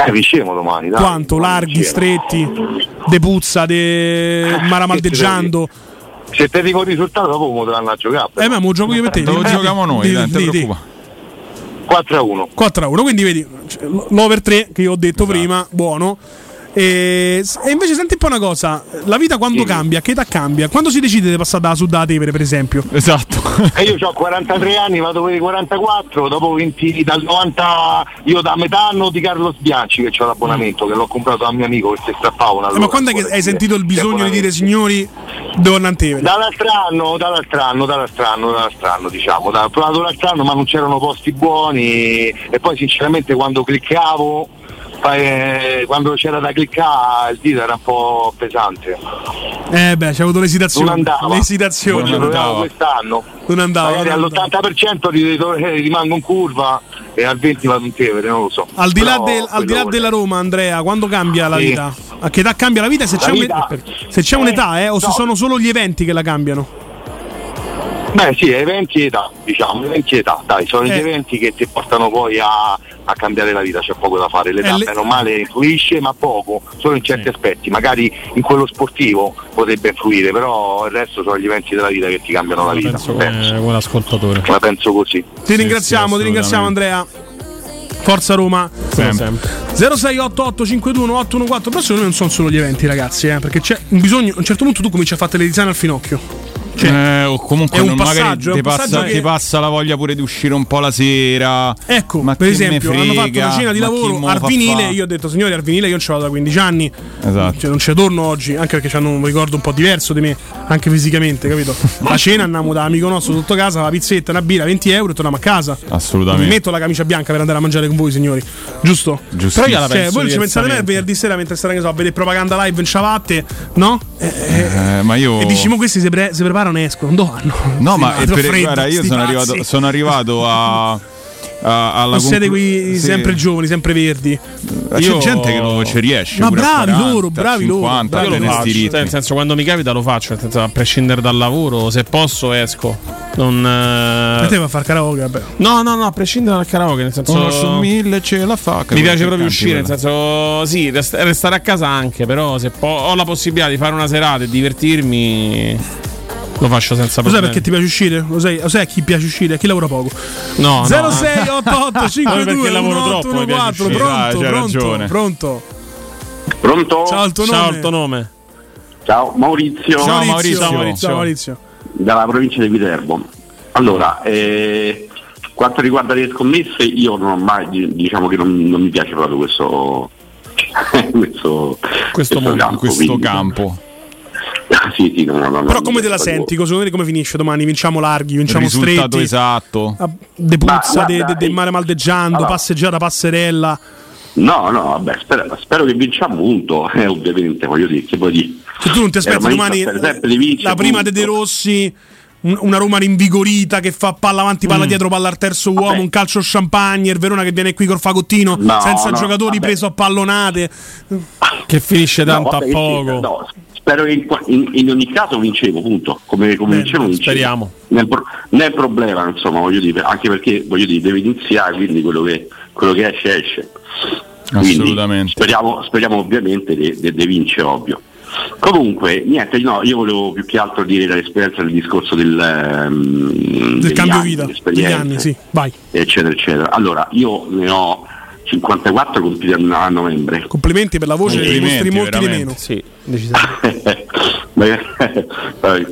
Eh, vincemo domani, dai. Quanto? Larghi, Vincemo. stretti? De puzza, de maramaldeggiando? Se te dico il risultato dopo come a giocare. Eh, ma mo gioco io per te. Lo giochiamo noi, non ti preoccupare. 4 a 1. 4 a 1, quindi vedi cioè, l'over 3 che io ho detto prima, buono. E, e invece senti un po' una cosa, la vita quando cambia, a che età cambia? Quando si decide di passare dalla Sud alla Tevere, per esempio? Esatto. E io ho 43 anni, vado per i 44, dopo 20, dal 90, io da metà anno di Carlo Sbianci che ho l'abbonamento, che l'ho comprato da un mio amico che si strappava una Eh, ma quando è che hai sentito il bisogno di dire signori andare a Tevere? Dall'altro anno, dall'altro anno, dall'altro anno, dall'altro anno, diciamo, da, ho provato l'altro anno ma non c'erano posti buoni e poi sinceramente quando cliccavo, eh, quando c'era da cliccare il dito era un po' pesante. Eh beh, c'è avuto l'esitazione. Non andava. L'esitazione. Non andava quest'anno. Non andava. Magari non andava. all'80% ri- eh, rimango in curva e al 20% vado in Tevere, non lo so. Al di, là Però del- al di là della Roma, Andrea, quando cambia la Sì. vita? A che età cambia la vita? Se La c'è, un- vita- se c'è Eh, un'età, eh, o se no. sono solo gli eventi che la cambiano? Beh sì, eventi e età, diciamo, eventi e età, dai, sono Eh. gli eventi che ti portano poi a, a cambiare la vita, c'è poco da fare, l'età Eh, le- bene o male influisce ma poco, solo in certi aspetti, magari in quello sportivo potrebbe influire, però il resto sono gli eventi della vita che ti cambiano la vita. Penso come, come l'ascoltatore. La penso così. Ti ringraziamo, ti ringraziamo Andrea. Forza Roma. Sempre. 0688 52 814 però secondo me non sono solo gli eventi ragazzi eh, perché c'è un bisogno a un certo punto tu cominci a fare le tisane al finocchio Eh, o comunque non- magari ti passa, che- passa la voglia pure di uscire un po' la sera. Ecco, Ma per esempio, hanno fatto una cena di lavoro al vinile. Io ho detto, signori, al vinile io non ce l'ho da 15 anni. Esatto. Cioè, non ci torno oggi, anche perché hanno un ricordo un po' diverso di me, anche fisicamente, capito? La cena andiamo da amico nostro sotto casa, la pizzetta, una birra, 20 euro e torniamo a casa. Non mi Assolutamente. metto la camicia bianca per andare a mangiare con voi, signori. Giusto? Giustissimo. Però io cioè, voi ci pensate me venerdì sera mentre state, che so, a vedere propaganda live in ciabatte, no? Eh, ma io. E dici, "Mo questi si, pre- si preparano e escono. Dove vanno? No, ma per- freddo, guarda, io sono arrivato, sono arrivato a. a- alla siete qui sì. sempre giovani, sempre verdi. C'è gente che non ci riesce. Ma bravi 40, loro, bravi loro. 50, bravi Io lo tenere faccio, sti ritmi. cioè, nel senso quando mi capita lo faccio, nel senso, a prescindere dal lavoro, se posso esco. Non, eh... te va a fare karaoke, vabbè. No, no, no, a prescindere dal karaoke, nel senso Uno su mille ce la fa. Mi piace proprio uscire, nel quella. senso, sì, rest- restare a casa anche, però se po- ho la possibilità di fare una serata e divertirmi, lo faccio senza Lo sai problemi. perché ti piace uscire? Lo sai, lo sai a chi piace uscire? A chi lavora poco? No, no. 0688 Proprio 52 perché lavoro troppo, mi piace 1814 uscire. Pronto, Ah, pronto, ragione. pronto. Pronto? Ciao, il tuo Ciao, nome. il tuo nome. Ciao Maurizio, Ciao, Maurizio. Ciao, Maurizio. Ciao, Maurizio. dalla provincia di Viterbo. Allora, eh, quanto riguarda le scommesse, io non ho mai, di- diciamo che non, non mi piace proprio questo, questo, Questo mondo, campo. questo quindi- campo. Sì, sì, no, no, no, Però come te la senti? Secondo te come finisce domani? Vinciamo larghi, vinciamo Risultato stretti. esatto. Ah, De puzza, Ma de, de- de mare maldeggiando, allora- passeggiata, passerella. No, no, vabbè, spero, spero che vinciamo punto, eh, ovviamente, voglio dire, che vuoi dire. Se tu non ti aspetti Eh, domani vincere, la prima punto. de De Rossi, un- una Roma rinvigorita che fa palla avanti, palla Mm. dietro, palla al terzo uomo, Vabbè. un calcio champagne, il Verona che viene qui col fagottino, No, senza no, giocatori vabbè. preso a pallonate. Che finisce No, tanto vabbè, a poco. sì, no, spero che in, in- in ogni caso vincevo, punto. Come, come Bene, vincevo, vincevo. speriamo. Nel, pro- nel problema, insomma, voglio dire, anche perché voglio dire, deve iniziare, quindi quello che, quello che esce, esce. Assolutamente. Speriamo, speriamo ovviamente di vincere, ovvio. Comunque, niente, no, io volevo più che altro dire dall'esperienza del discorso del, ehm, Del cambio anni, vita, degli anni, sì, vai. eccetera, eccetera. Allora, io ne ho 54 compiuti a a novembre. Complimenti per la voce, Complimenti, dimostri molti di meno. Sì, decisamente.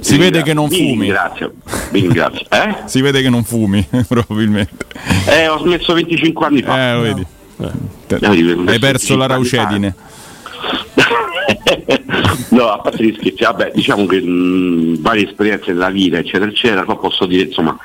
Si vede che non fumi. Ringrazio, vi ringrazio. Eh? Si vede che non fumi, probabilmente. Eh, ho smesso 25 anni fa. Eh, lo vedi. Eh, Hai perso la 25 anni fa. raucedine. no, a parte gli scherzi, vabbè, diciamo che mh, varie esperienze della vita, eccetera, eccetera, poi posso dire, insomma,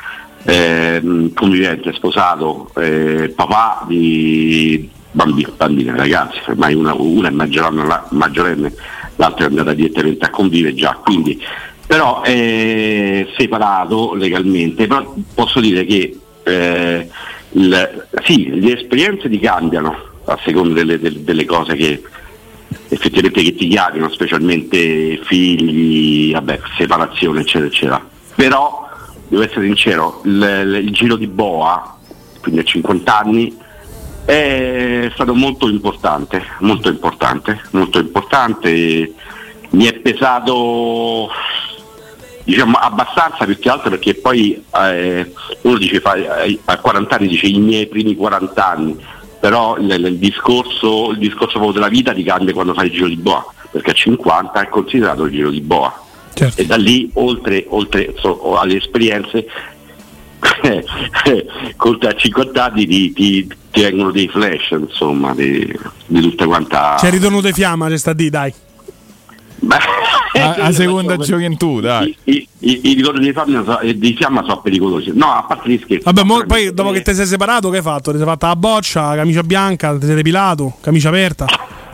ehm, convivente, sposato, eh, papà di bambini, bambine, ragazzi, ormai una, una è maggiorenne, la- maggiorenne, l'altra è andata direttamente a convivere già, quindi però è separato legalmente, però posso dire che eh, il- sì, le esperienze ti cambiano a seconda delle, delle- delle cose che effettivamente che ti chiamano, specialmente figli, vabbè, separazione, eccetera, eccetera. Però, devo essere sincero, il, il- giro di boa, quindi a 50 anni, è stato molto importante, molto importante, molto importante. Mi è pesato diciamo abbastanza più che altro perché poi eh, uno dice eh, a 40 anni dice i miei primi 40 anni però il, il discorso, il discorso proprio della vita ti cambia quando fai il giro di boa, perché a 50 è considerato il giro di boa. E da lì, oltre, oltre so- alle esperienze, con a 50 anni ti, ti- ti vengono dei flash, insomma, di, di tutta quanta. C'è il ritorno di fiamma, c'è sta di, dai. A, a seconda gioventù, dai. I, i, i ritorni di fiamma, so- di fiamma sono pericolosi. No, a parte gli scherzi. Vabbè, mo- poi dopo che ti sei separato, che hai fatto? Ti sei fatta la boccia, la camicia bianca, ti sei depilato, camicia aperta,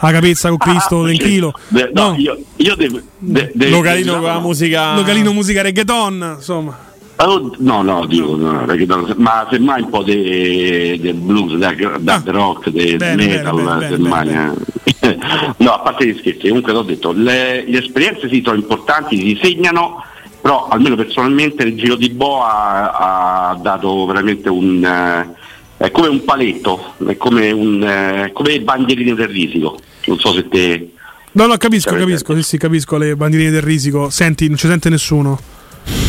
la capezza con Cristo del chilo. De- no, io, io devo. de- de- Localino con la musica. Localino musica reggaeton, insomma. Oh, No, no, dico, no, non- ma semmai un po' del blues, del del rock, del Ah. Bene, metal, bene, bene, semmai, eh. no, a parte gli scherzi, comunque l'ho detto, le, le esperienze sì sono importanti, si segnano, però almeno personalmente il giro di Boa ha, ha dato veramente un... eh, è come un paletto, è come, un, eh, come i bandierine del risico, non so se te... No, no, capisco, capisco, sì, sì, capisco le bandierine del risico. Senti, non ci sente nessuno.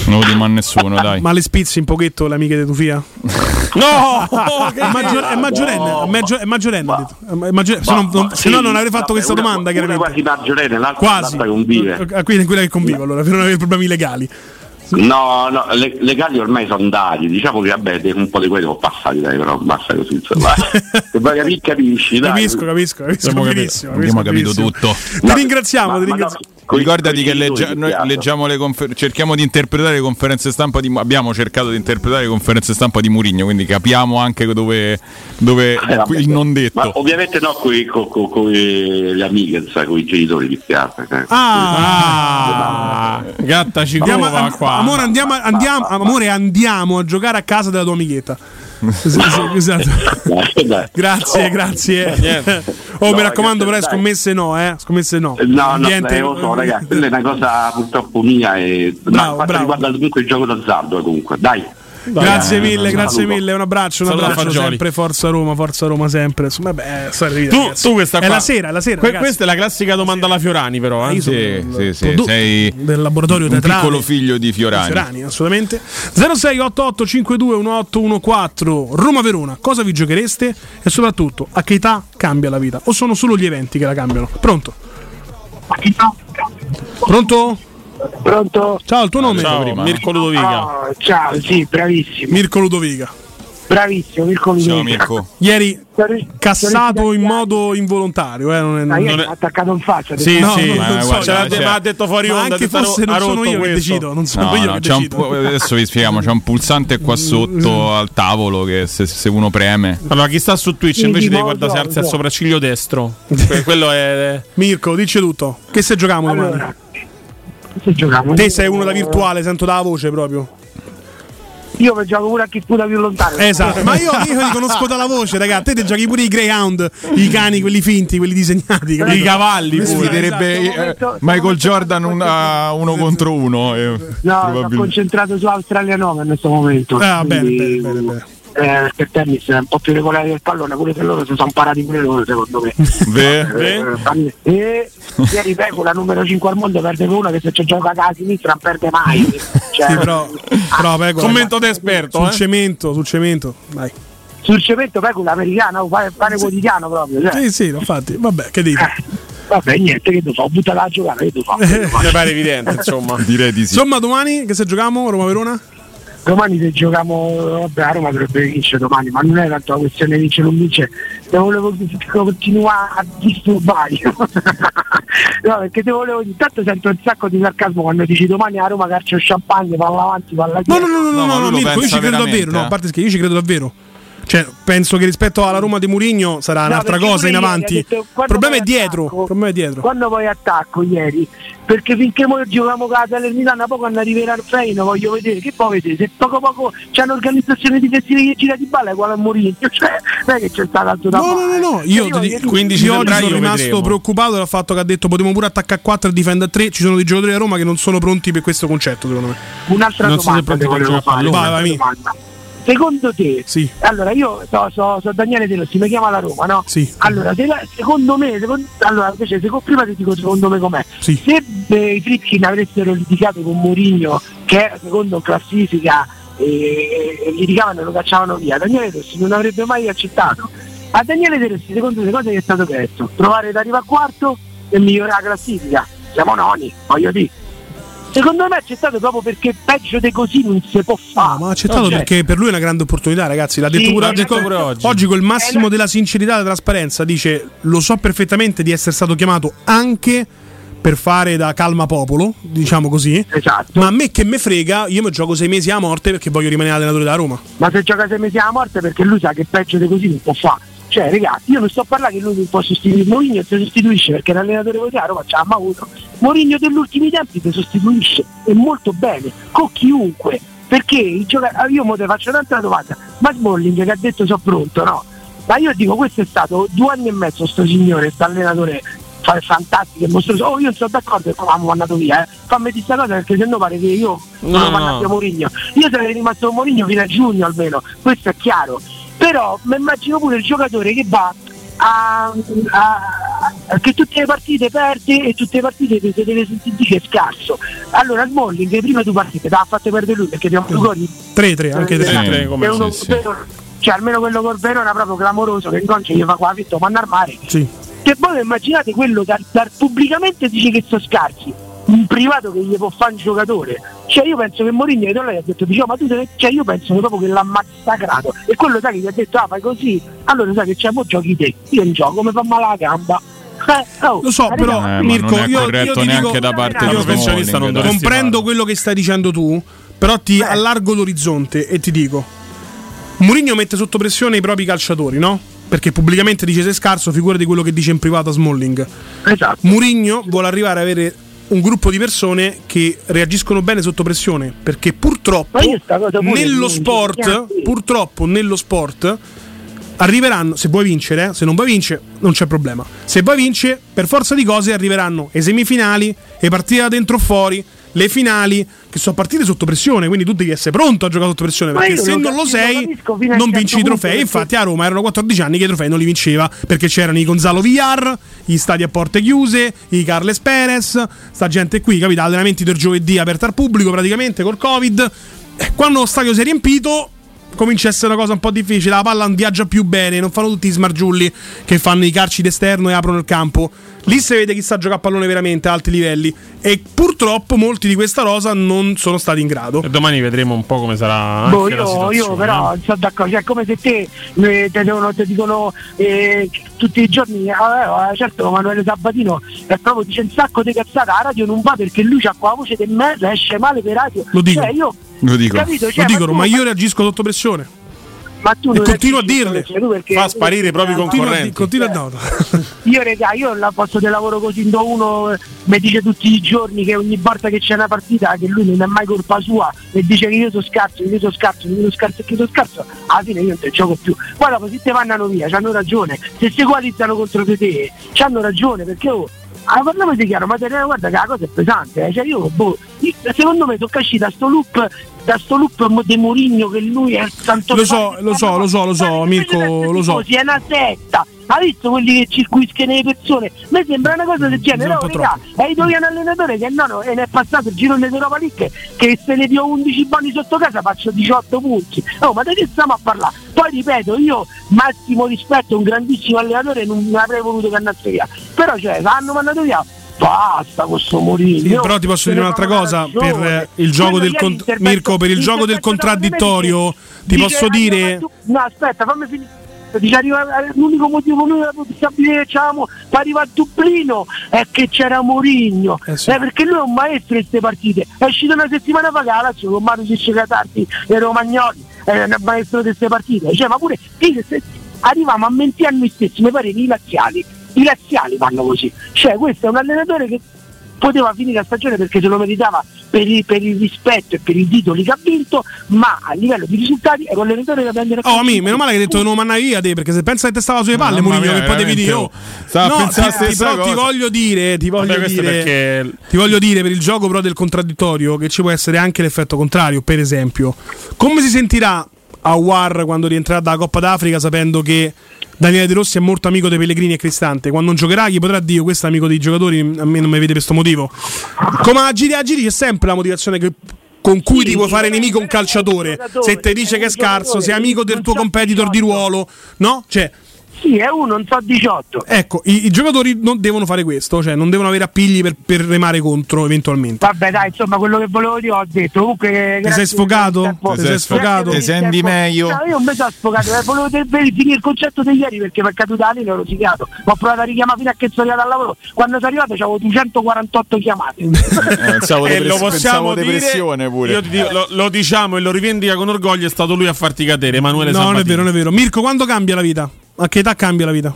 Non lo dico a nessuno, dai. Ma le spizzi un pochetto le amiche di Tufia? No! è, maggior- è maggiorenne, è, maggio- è maggiorenne, detto. È maggior- se, no, non, se no non avrei fatto questa domanda, Una chiaramente. quasi maggiorenne, l'altra, Quasi. l'altra convive. Ah, quindi è quella che convivo, allora, per non avere problemi legali. No, no, le, le gare ormai sono andati, diciamo che vabbè, un po' di quelli sono passati, dai, però basta così, insomma. Se vai a capire, capisci, dai. Capisco, capisco, capisco Abbiamo capito, tutto. Ti ringraziamo, ti ringraziamo. Ricordati che genitori, noi leggiamo le confer- cerchiamo di interpretare le conferenze stampa di abbiamo cercato di interpretare le conferenze stampa di Murigno, quindi capiamo anche dove, dove vabbè, il non detto. Ma ovviamente no con le amiche, con i genitori di piazza. eh. Ah, gatta Andiamo, cicova an- qua. amore, andiamo, andiamo, amore, andiamo a giocare a casa della tua amichetta. Esatto. Grazie, grazie. Niente. Oh, No, mi raccomando, però, ragazzi, scommesse no, eh? Scommesse no. No, no, Niente. eh, lo so, ragazzi, quella è una cosa purtroppo mia e Bravo, ma bravo. riguarda comunque il gioco d'azzardo, comunque. Dai. Grazie Eh, mille, grazie mille, un abbraccio, un Saluto abbraccio sempre, forza Roma, forza Roma sempre. Insomma, beh, vita, Tu, tu questa è qua. la sera, è la sera, Que- questa è la classica domanda alla Fiorani, però. Eh? Io sono Sì, sì, sì, sei del laboratorio un teatrale. piccolo figlio di Fiorani. Fiorani, assolutamente. 0688 52 1814 Roma Verona, cosa vi giochereste e soprattutto a che età cambia la vita? O sono solo gli eventi che la cambiano? Pronto? Pronto? Pronto? Ciao, il tuo nome? Ciao, Mirko Ludovica. Ah, ciao, sì, bravissimo. Mirko Ludovica. Bravissimo, Mirko Ludovica. Ciao Mirko. Ieri cassato in modo involontario, eh, non è, non è- attaccato in faccia. Sì, No, sì, non- ma non so, guarda, cioè, ha detto fuori Ma onda. anche ha non sono io che questo. decido, non sono No, io no, che c'è un decido. pu- adesso vi spieghiamo, c'è un pulsante qua sotto al tavolo che se, se uno preme. Allora, chi sta su Twitch invece devi guardare se alza il sopracciglio destro. Que- quello è. Mirko, dici tutto. Che se giochiamo domani? Se giochiamo? Te sei uno da virtuale, sento dalla voce proprio. Io mi gioco pure a chi sputa più lontano. Esatto, ma io, io li conosco dalla voce, raga. Te ti giochi pure i Greyhound, i cani, quelli finti, quelli disegnati. I cavalli pure. sfiderebbe- direbbe eh, Michael Jordan un- a uno contro uno. eh, No, sono concentrato su Australia 9 in questo momento. Ah, bene, Quindi, bene, bene, bene. Eh, perché il tennis è un po' più regolare del pallone, pure se loro si sono parati pure loro, secondo me. Ve- Eh, E ieri Pecula numero 5 al mondo perde con uno che se ci gioca a sinistra non perde mai. Cioè, Sì, però, però Pecora, Commento da esperto, sul eh. cemento, sul cemento. Dai. Sul cemento Pecula americano, pane, pane quotidiano proprio. Cioè. Sì, sì, infatti. Vabbè, che dite? Eh, vabbè, niente, che devo fare? Buttala a giocare, che devo fare? Mi pare evidente, insomma. Direi di sì. Insomma, domani che se giochiamo? Roma-Verona? Domani se giochiamo, vabbè, a Roma dovrebbe vincere domani, ma non è tanto la questione vince o non vince, te volevo continuare a disturbare. no, perché te volevo intanto sento un sacco di sarcasmo quando dici domani a Roma calcio champagne, palla avanti, palla No, dietro. no, no, no, No, no, ma no, lui lo Mirko, io ci credo davvero. No, eh. a parte che io ci credo davvero. Cioè, penso che rispetto alla Roma di Murigno sarà No, un'altra cosa in avanti. detto, Il problema è dietro. attacco- problema è dietro. Quando poi attacco ieri, perché finché noi giochiamo con la Salernitana, poi quando arriverà il Feino voglio vedere, che poi vedere, se poco poco c'è un'organizzazione difensiva che gira di balla è uguale a Mourinho, cioè non è che c'è stato tanto da No, no, fare. no, no, io, ti dico- 15 io oggi sono rimasto vedremo. preoccupato dal fatto che ha detto potremmo pure attaccare a 4 e difendere a 3. Ci sono dei giocatori a Roma che non sono pronti per questo concetto, secondo me. Un'altra Non so se domanda è ti pronto volevo per giocare a pallone. un'altra Vai, vai. Secondo te, Sì. allora io so, so, so Daniele De Rossi, mi chiama la Roma, no? Sì. Allora, se la- secondo me, secondo, allora invece secondo, prima ti dico secondo me com'è. Sì. Se eh, i Fritkin avessero litigato con Mourinho, che era secondo classifica, e, e litigavano e lo cacciavano via, Daniele De Rossi non avrebbe mai accettato. A Daniele De Rossi, secondo le cose che è stato chiesto, provare ad arrivare a quarto e migliorare la classifica. Siamo noni, voglio dire. Secondo me c'è stato proprio perché peggio di così non si può fare. Ma ha accettato perché per lui è una grande opportunità, ragazzi. L'ha Sì, detto pure, detto pure oggi. oggi col massimo Eh, della sincerità e della trasparenza. Dice: Lo so perfettamente di essere stato chiamato anche per fare da calma popolo, diciamo così. Esatto. Ma a me che me frega, io mi gioco sei mesi a morte perché voglio rimanere allenatore da Roma. Ma se gioca sei mesi alla morte perché lui sa che peggio di così non può fare. Cioè, ragazzi, io non sto a parlare che lui non può sostituire Mourinho, si sostituisce perché l'allenatore così a Roma c'ha mai avuto. Mourinho degli ultimi tempi ti sostituisce e molto bene, con chiunque. Perché gioca- ah, io mo te faccio un'altra domanda. Ma Smalling che ha detto sono pronto, no? Ma io dico, questo è stato due anni e mezzo sto signore, sto allenatore fa- fantastico e mostruoso. Oh, io sono d'accordo e l'hanno mandato via, eh. Fammi dire questa cosa perché se no pare che io No, non no. a Mourinho. Io sarei rimasto con Mourinho fino a giugno almeno, questo è chiaro. Però mi immagino pure il giocatore che va a, a- a- che tutte le partite perde e tutte le partite ti si deve sentire che è scarso. Allora Smalling le prime due partite te l'ha fatte perdere lui perché abbiamo due gol 3-3, anche 3-3. è uno- cioè almeno quello col Verona proprio clamoroso che in Conce gli fa qua vitto ma andare al mare Sì. che voi immaginate quello da- pubblicamente dice che sono scarsi in privato che gli può fare un giocatore cioè io penso che Mourinho di lei ha detto diciamo ma tu te- cioè io penso che proprio che l'ha massacrato e quello sai che gli ha detto ah fai così allora sai che c'è mo giochi te io non gioco mi fa male la gamba Eh, oh, Lo so, però, Eh, Mirko, non è io, corretto io ti neanche dico, da parte io di professionista non comprendo quello che stai dicendo tu, però ti allargo l'orizzonte e ti dico: Mourinho mette sotto pressione i propri calciatori, no? Perché pubblicamente dice sei scarso, figurati quello che dice in privato a Smalling. Esatto. Mourinho vuole arrivare ad avere un gruppo di persone che reagiscono bene sotto pressione, perché purtroppo nello sport, purtroppo nello sport arriveranno, se vuoi vincere, eh, se non vuoi vincere non c'è problema. Se vuoi vincere, per forza di cose arriveranno le semifinali, le partite da dentro o fuori, le finali, che sono partite sotto pressione, quindi tu devi essere pronto a giocare sotto pressione, perché se non lo sei non vinci i certo trofei. Infatti a Roma erano 14 anni che i trofei non li vinceva, perché c'erano i Gonzalo Villar, gli stadi a porte chiuse, i Carles Perez, sta gente qui, capito? Allenamenti del giovedì aperti al pubblico praticamente col Covid. Eh, Quando lo stadio si è riempito comincia a essere una cosa un po' difficile. La palla non viaggia più bene, non fanno tutti i smargiulli che fanno i calci d'esterno e aprono il campo. Lì si vede chi sa giocare a pallone veramente a alti livelli. E purtroppo molti di questa rosa non sono stati in grado. E domani vedremo un po' come sarà. Boh, io, situazione, io però eh. non sono d'accordo, cioè è come se te eh, te, devono- te dicono eh, tutti i giorni, ah, eh, certo Manuele Sabatino è proprio dice un sacco di cazzate, la radio non va perché lui ha qua voce di merda, esce male per radio. Lo dico. Cioè, io, Lo dico. capito? Cioè, Lo dicono, tu- ma io reagisco sotto pressione. Ma tu non continuo a dirle. Fa sparire i propri Continua a, di- concorrenti. continua a no. Io regà, io al posto del lavoro così do uno eh, mi dice tutti i giorni che ogni volta che c'è una partita che lui non è mai colpa sua e dice che io sono scarso, che io sono scarso, che io sono scarso e che io sono scarso, alla fine io non te gioco più. Poi dopo se te vanno via, hanno ragione, se si equalizzano contro di te, hanno ragione perché oh, ah, parliamoci chiaro, ma te ne guarda che la cosa è pesante, eh. cioè io, boh, io- secondo me tocca uscire da sto loop, da sto loop di Murigno che lui è il santo Lo so, lo so, lo so, lo so, Mirko, lo so. è una setta. Ha visto quelli che circuiscono le persone? Mi sembra una cosa del genere. No, raga, hai è un allenatore che no, no, e ne è passato il giro dell'Europa League che se ne dio 11 buoni sotto casa faccio 18 punti. Oh, ma di che stiamo a parlare? Poi ripeto, io massimo rispetto, un grandissimo allenatore, non avrei voluto che andasse via. Però cioè, l'hanno mandato via. Basta con sto Mourinho. Sì, però ti posso dire un'altra cosa per eh, il gioco del con- Mirko per il gioco del contraddittorio ti posso dire No, aspetta, fammi finire. Dice, arriva- l'unico motivo noi c'eravamo per arrivare a Dublino è che c'era Mourinho. Eh, perché lui è un maestro in queste partite. È uscito una settimana fa che la Lazio con Mario Catarti e Romagnoli è un maestro di queste partite. Cioè, ma pure sì, se- arriviamo a mentire a noi stessi mi pare i laziali i laziali fanno così cioè questo è un allenatore che poteva finire la stagione perché se lo meritava per il, per il rispetto e per i titoli che ha vinto, ma a livello di risultati è un allenatore che prende Oh, amico, meno male che hai detto che non mandavi via te, perché se pensa che te stava sulle palle, mia, che potevi dire, veramente, oh. Stava no, a ti- la stessa però ti voglio dire, ti voglio Vabbè, dire, perché- ti voglio dire per il gioco però del contraddittorio che ci può essere anche l'effetto contrario, per esempio. Come si sentirà a War quando rientrerà dalla Coppa d'Africa sapendo che Daniele De Rossi è molto amico dei Pellegrini e Cristante. Quando non giocherà, gli potrà dire: Questo è amico dei giocatori. A me non mi vede per questo motivo. Come a Giri a Giri c'è sempre la motivazione che- con cui ti può fare nemico un calciatore. Se ti dice che è scarso, sei amico del tuo competitor di ruolo, no? Cioè. Sì, è uno, non so 18. Ecco, i, i giocatori non devono fare questo, cioè non devono avere appigli per, per remare contro eventualmente. Vabbè, dai, insomma, quello che volevo dire ho detto. Comunque, Ti sei sfogato? Ti sei sfogato? Ti senti meglio? No, io non mi sono sfogato, eh, volevo finire il concetto di ieri perché per caduta lì l'ho rosicato. Ho provato a richiamare fino a che sono arrivato al lavoro. Quando sono arrivato avevo 248 chiamate. Eh, E lo possiamo depressione dire, pure. io ti dico, lo, lo diciamo e lo rivendica con orgoglio, è stato lui a farti cadere, Emanuele No, non è vero, non è vero. Mirko, quando cambia la vita? A che età cambia la vita?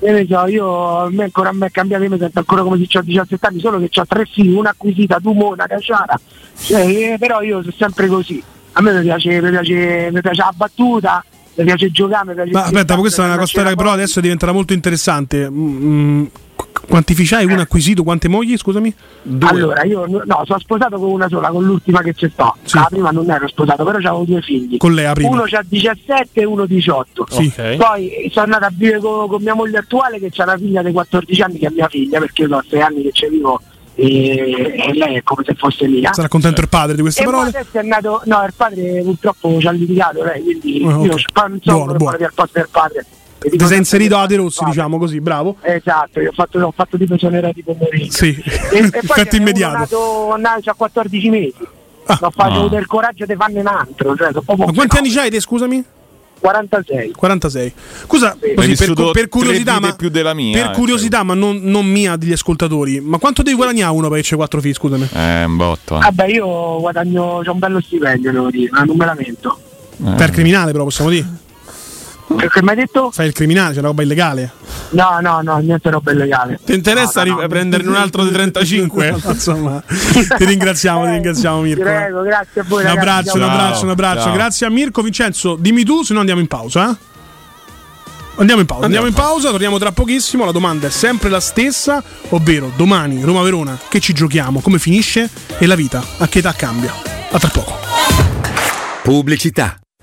Io ne so, io a me ancora a me è cambiato, io mi sento ancora come se ho 17 anni, solo che ho tre figli, una acquisita, tu mo, una caciara. Cioè, eh, però io sono sempre così. A me mi piace, mi piace, mi piace la battuta, mi piace giocare, mi piace Ma aspetta, ma questa è una cosa che però adesso diventerà molto interessante. Mm, qu- quantificai uno acquisito, quante mogli, scusami? Allora, io no, sono sposato con una sola, con l'ultima che c'è sto. La prima non ero sposato, però avevo due figli. Con lei, la prima. Uno ha 17 e uno 18. Sì. Ok. Poi sono andata a vivere con, con mia moglie attuale che ha una figlia di 14 anni che è mia figlia, perché io ho 6 anni che ci vivo e, e lei è come se fosse mia. Sarà contento il padre di queste E poi parole? adesso è nato, no, il padre purtroppo ci ha litigato lei, quindi Ah, ok. io non so Buono, come buono. fare al posto del padre. Ti sei inserito a De Rossi, padre- diciamo così, bravo? Esatto, io ho fatto, ho fatto tipo sonera tipo Mourinho. Sì, E, e effetto immediato. uno nato, a 14 mesi. Ho fatto Ah. avuto il coraggio di farne un altro. Cioè, sono proprio Ma quanti anni c'hai te, scusami? 46. 46. Scusa, Hai così, per, per curiosità, ma, più della mia, per eh, curiosità ma non, non mia degli ascoltatori, ma quanto devi guadagnare uno per c'è 4 figli, scusami? Eh, un botto. eh. Vabbè, io guadagno, c'ho un bello stipendio, devo dire, ma non me lamento. Per criminale però possiamo dire. Che mi hai detto? Fai il criminale, c'è una roba illegale. No, no, no, niente roba illegale. Ti interessa ri- prenderne un altro di 35? Insomma, ti ringraziamo, ti ringraziamo Mirko. eh. Prego, grazie a voi. Un ragazzi, abbraccio, un ciao. abbraccio, un abbraccio. Ciao. Grazie a Mirko. Vincenzo, dimmi tu, se no andiamo in pausa. eh? Andiamo in pausa, andiamo in pausa, torniamo tra pochissimo. La domanda è sempre la stessa, ovvero domani Roma-Verona, che ci giochiamo, come finisce e la vita a che età cambia. A tra poco. Pubblicità.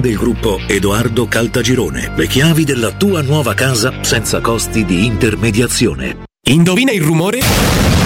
del gruppo Edoardo Caltagirone. Le chiavi della tua nuova casa senza costi di intermediazione. Indovina il rumore?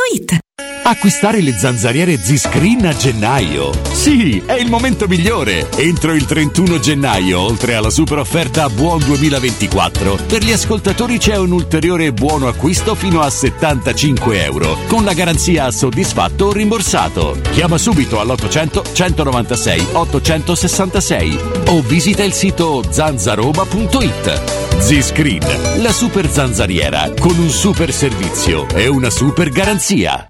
paolettimobili.it Acquistare le zanzariere Z-Screen a gennaio. Sì, è il momento migliore. Entro il 31 gennaio, oltre alla super offerta Buon 2024, per gli ascoltatori c'è un ulteriore buono acquisto fino a 75 euro, con la garanzia soddisfatto o rimborsato. Chiama subito all'800 196 866 o visita il sito zanzaroba.it. Z-Screen, la super zanzariera, con un super servizio e una super garanzia.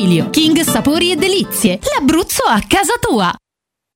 King Sapori e Delizie, l'Abruzzo a casa tua.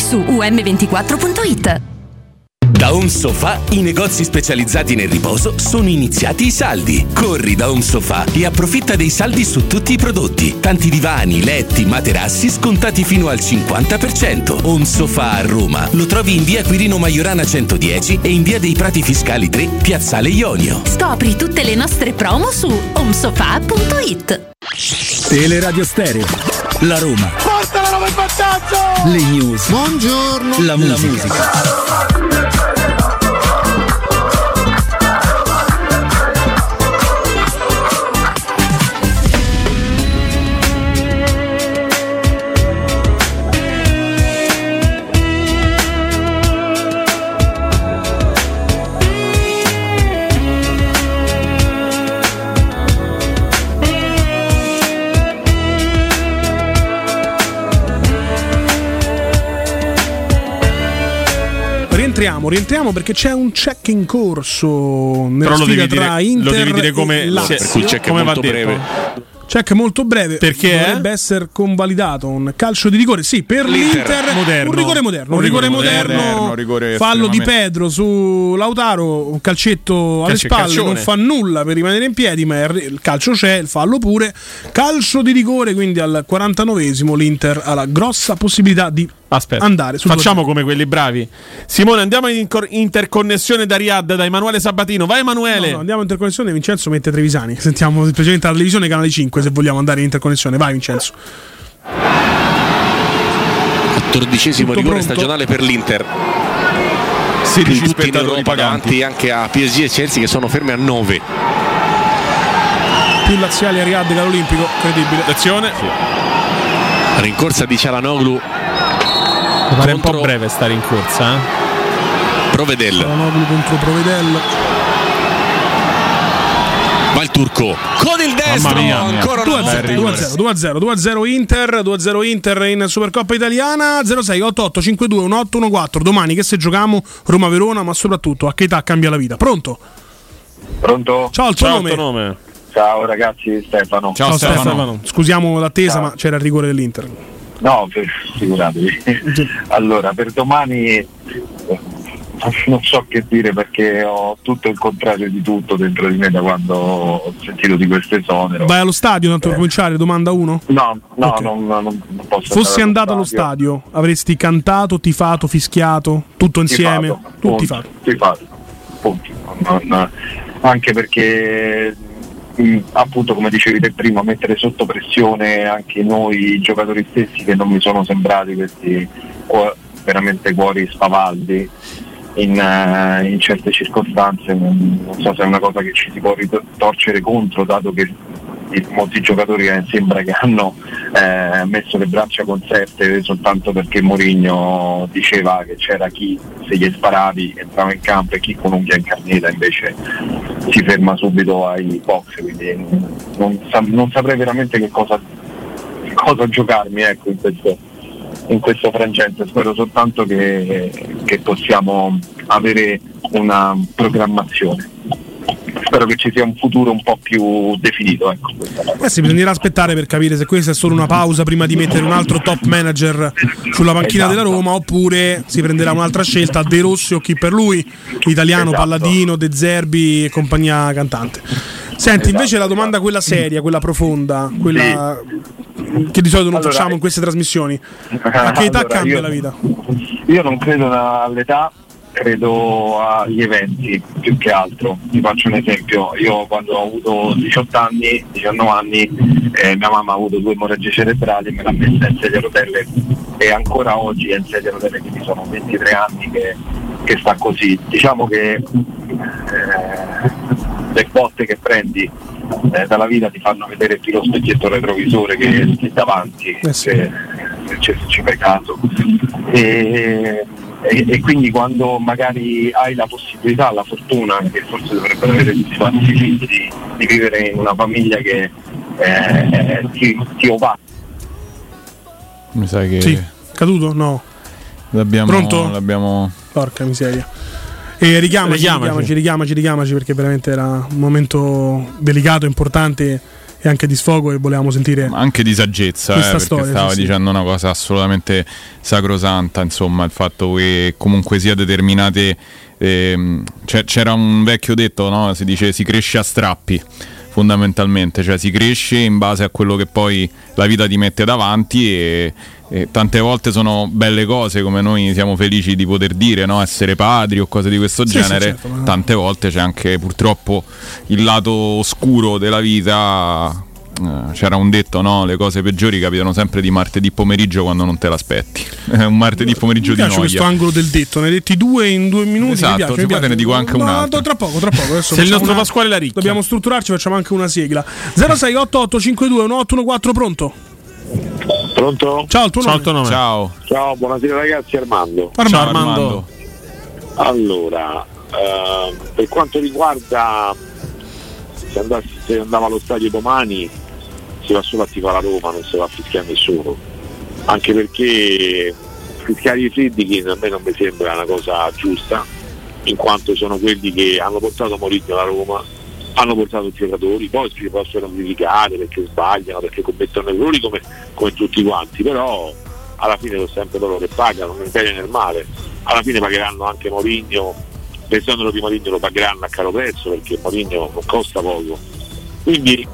su um24.it. Da Home Sofa i negozi specializzati nel riposo sono iniziati i saldi. Corri da Home Sofa e approfitta dei saldi su tutti i prodotti. Tanti divani, letti, materassi scontati fino al 50%. Home Sofa a Roma lo trovi in via Quirino Maiorana 110 e in via dei Prati Fiscali 3, Piazzale Ionio. Scopri tutte le nostre promo su omsofa.it. Teleradio Stereo. La Roma. La! Le news. Buongiorno. La musica. Rientriamo, rientriamo perché c'è un check in corso nella Però lo sfida devi tra dire- Inter lo devi dire e come- Lazio. per cui il check è Come va molto detto? breve. Check molto breve Perché, dovrebbe essere convalidato un calcio di rigore. Sì, per L'Inter. l'Inter Moderno. un rigore moderno, un rigore, rigore moderno, moderno, rigore fallo di Pedro su Lautaro, un calcetto alle Calcio e spalle, calcione. non fa nulla per rimanere in piedi, ma il il calcio c'è, il fallo pure. Calcio di rigore, quindi al 49esimo l'Inter ha la grossa possibilità di Aspetta, andare sul facciamo come quelli bravi. Simone, andiamo in cor- interconnessione da Riyadh da Emanuele Sabatino. Vai Emanuele. No, no, andiamo in interconnessione. Vincenzo mette Trevisani. Sentiamo semplicemente la televisione canale 5 se vogliamo andare in interconnessione. Vai, Vincenzo. Quattordicesimo rigore pronto? stagionale per l'Inter. 16 tutti spettatori paganti. anche a PSG e Chelsea che sono fermi a 9. Più laziali a Riyadh che all'Olimpico. Credibile. Attenzione. Rincorsa di Cialanoglu Mi pare un po' breve stare in corsa. Eh? Provedel. Contro Provedello. Va il turco con il destro Mamma mia, ancora una 2-0, volta 2-0, 2-0, 2-0 Inter, 2-0 Inter in Supercoppa Italiana, 06 88 52 18 14. Domani che se giochiamo Roma Verona, ma soprattutto a che età cambia la vita. Pronto? Pronto? Ciao, il tuo Ciao, nome? nome? Ciao ragazzi, Stefano. Ciao, Stefano. Scusiamo l'attesa, Ciao. ma c'era il rigore dell'Inter. No, fi- figuratevi. allora, per domani eh, non so che dire perché ho tutto il contrario di tutto dentro di me da quando ho sentito di questo esonero. Vai allo stadio tanto per cominciare, domanda 1? No, no, Ok. non, non- posso Fossi andato allo stadio, avresti cantato, tifato, fischiato, tutto insieme? Tifato, Tutti punto, tifato. tifato, punto. Non- anche perché mh, appunto come dicevi te prima mettere sotto pressione anche noi i giocatori stessi che non mi sono sembrati questi cuo- veramente cuori spavaldi in, eh, in certe circostanze. Non, non so se è una cosa che ci si può ritorcere contro dato che molti giocatori eh, sembra che hanno eh, messo le braccia conserte soltanto perché Mourinho diceva che c'era chi se gli sparavi entrava in campo e chi con unghia in carneta invece si ferma subito ai box quindi non, non saprei veramente che cosa, che cosa giocarmi ecco, in, questo, in questo frangente. Spero soltanto che, che possiamo avere una programmazione spero che ci sia un futuro un po' più definito ecco. Eh sì, bisognerà aspettare per capire se questa è solo una pausa prima di mettere un altro top manager sulla panchina Esatto. della Roma oppure si prenderà un'altra scelta, De Rossi o chi per lui, italiano, Esatto. Palladino, De Zerbi e compagnia cantante. Senti, invece la domanda quella seria, quella profonda, quella che di solito non Allora, facciamo in queste trasmissioni. A che età Allora, cambia io- la vita? Io non credo all'età, credo agli eventi più che altro. Ti faccio un esempio, io quando ho avuto 18 anni, 19 anni, eh, mia mamma ha avuto due emorragie cerebrali, me l'ha messa in sedia a rotelle e ancora oggi è in sedia a rotelle, quindi sono 23 anni che, che sta così. Diciamo che eh, le botte che prendi eh, dalla vita ti fanno vedere più lo specchietto retrovisore che che davanti. Eh sì. Che se ci fai caso. E, e- e quindi quando magari hai la possibilità, la fortuna, che forse dovrebbero avere tutti quanti i figli, di, di vivere in una famiglia che eh, ti, ti ovatta. Mi sa che Sì, caduto? No. l'abbiamo, Pronto? l'abbiamo Porca miseria. E richiamaci, Richiamaci. richiamaci, richiamaci, richiamaci, perché veramente era un momento delicato, importante e anche di sfogo e volevamo sentire anche di saggezza, eh, perché storia, stava sì, sì. dicendo una cosa assolutamente sacrosanta, insomma, il fatto che comunque sia determinate... ehm, c'era un vecchio detto, no? si dice si cresce a strappi, fondamentalmente, cioè si cresce in base a quello che poi la vita ti mette davanti e, e tante volte sono belle cose come noi siamo felici di poter dire, no? essere padri o cose di questo Sì, sì, genere, certo, ma- tante volte c'è anche purtroppo il lato oscuro della vita. Eh, C'era un detto, no? Le cose peggiori capitano sempre di martedì pomeriggio quando non te l'aspetti. È un martedì pomeriggio Mi di piace questo noia. angolo del detto, ne hai detti due in due minuti. Esatto, mi piace, se mi piace. te ne dico anche un No, altro. Tra poco, tra poco. Adesso Sei il nostro una- Pasquale Laricchia. Dobbiamo strutturarci, facciamo anche una sigla. 068852 1814, pronto? Pronto? Ciao, il tuo nome? Ciao. Ciao, buonasera ragazzi, Armando. Armando. Ciao, Armando. Allora, ehm, per quanto riguarda se, andassi, se andava allo stadio domani si va solo a tifare la Roma, non si va a fischiare nessuno. Anche perché fischiare i Friedkin a me non mi sembra una cosa giusta, in quanto sono quelli che hanno portato Mourinho alla Roma, hanno portato i giocatori, poi si possono criticare perché sbagliano, perché commettono errori come, come tutti quanti, però alla fine sono sempre loro che pagano, nel bene e nel male. Alla fine pagheranno anche Mourinho, l'esonero di Mourinho lo pagheranno a caro prezzo perché Mourinho non costa poco. Quindi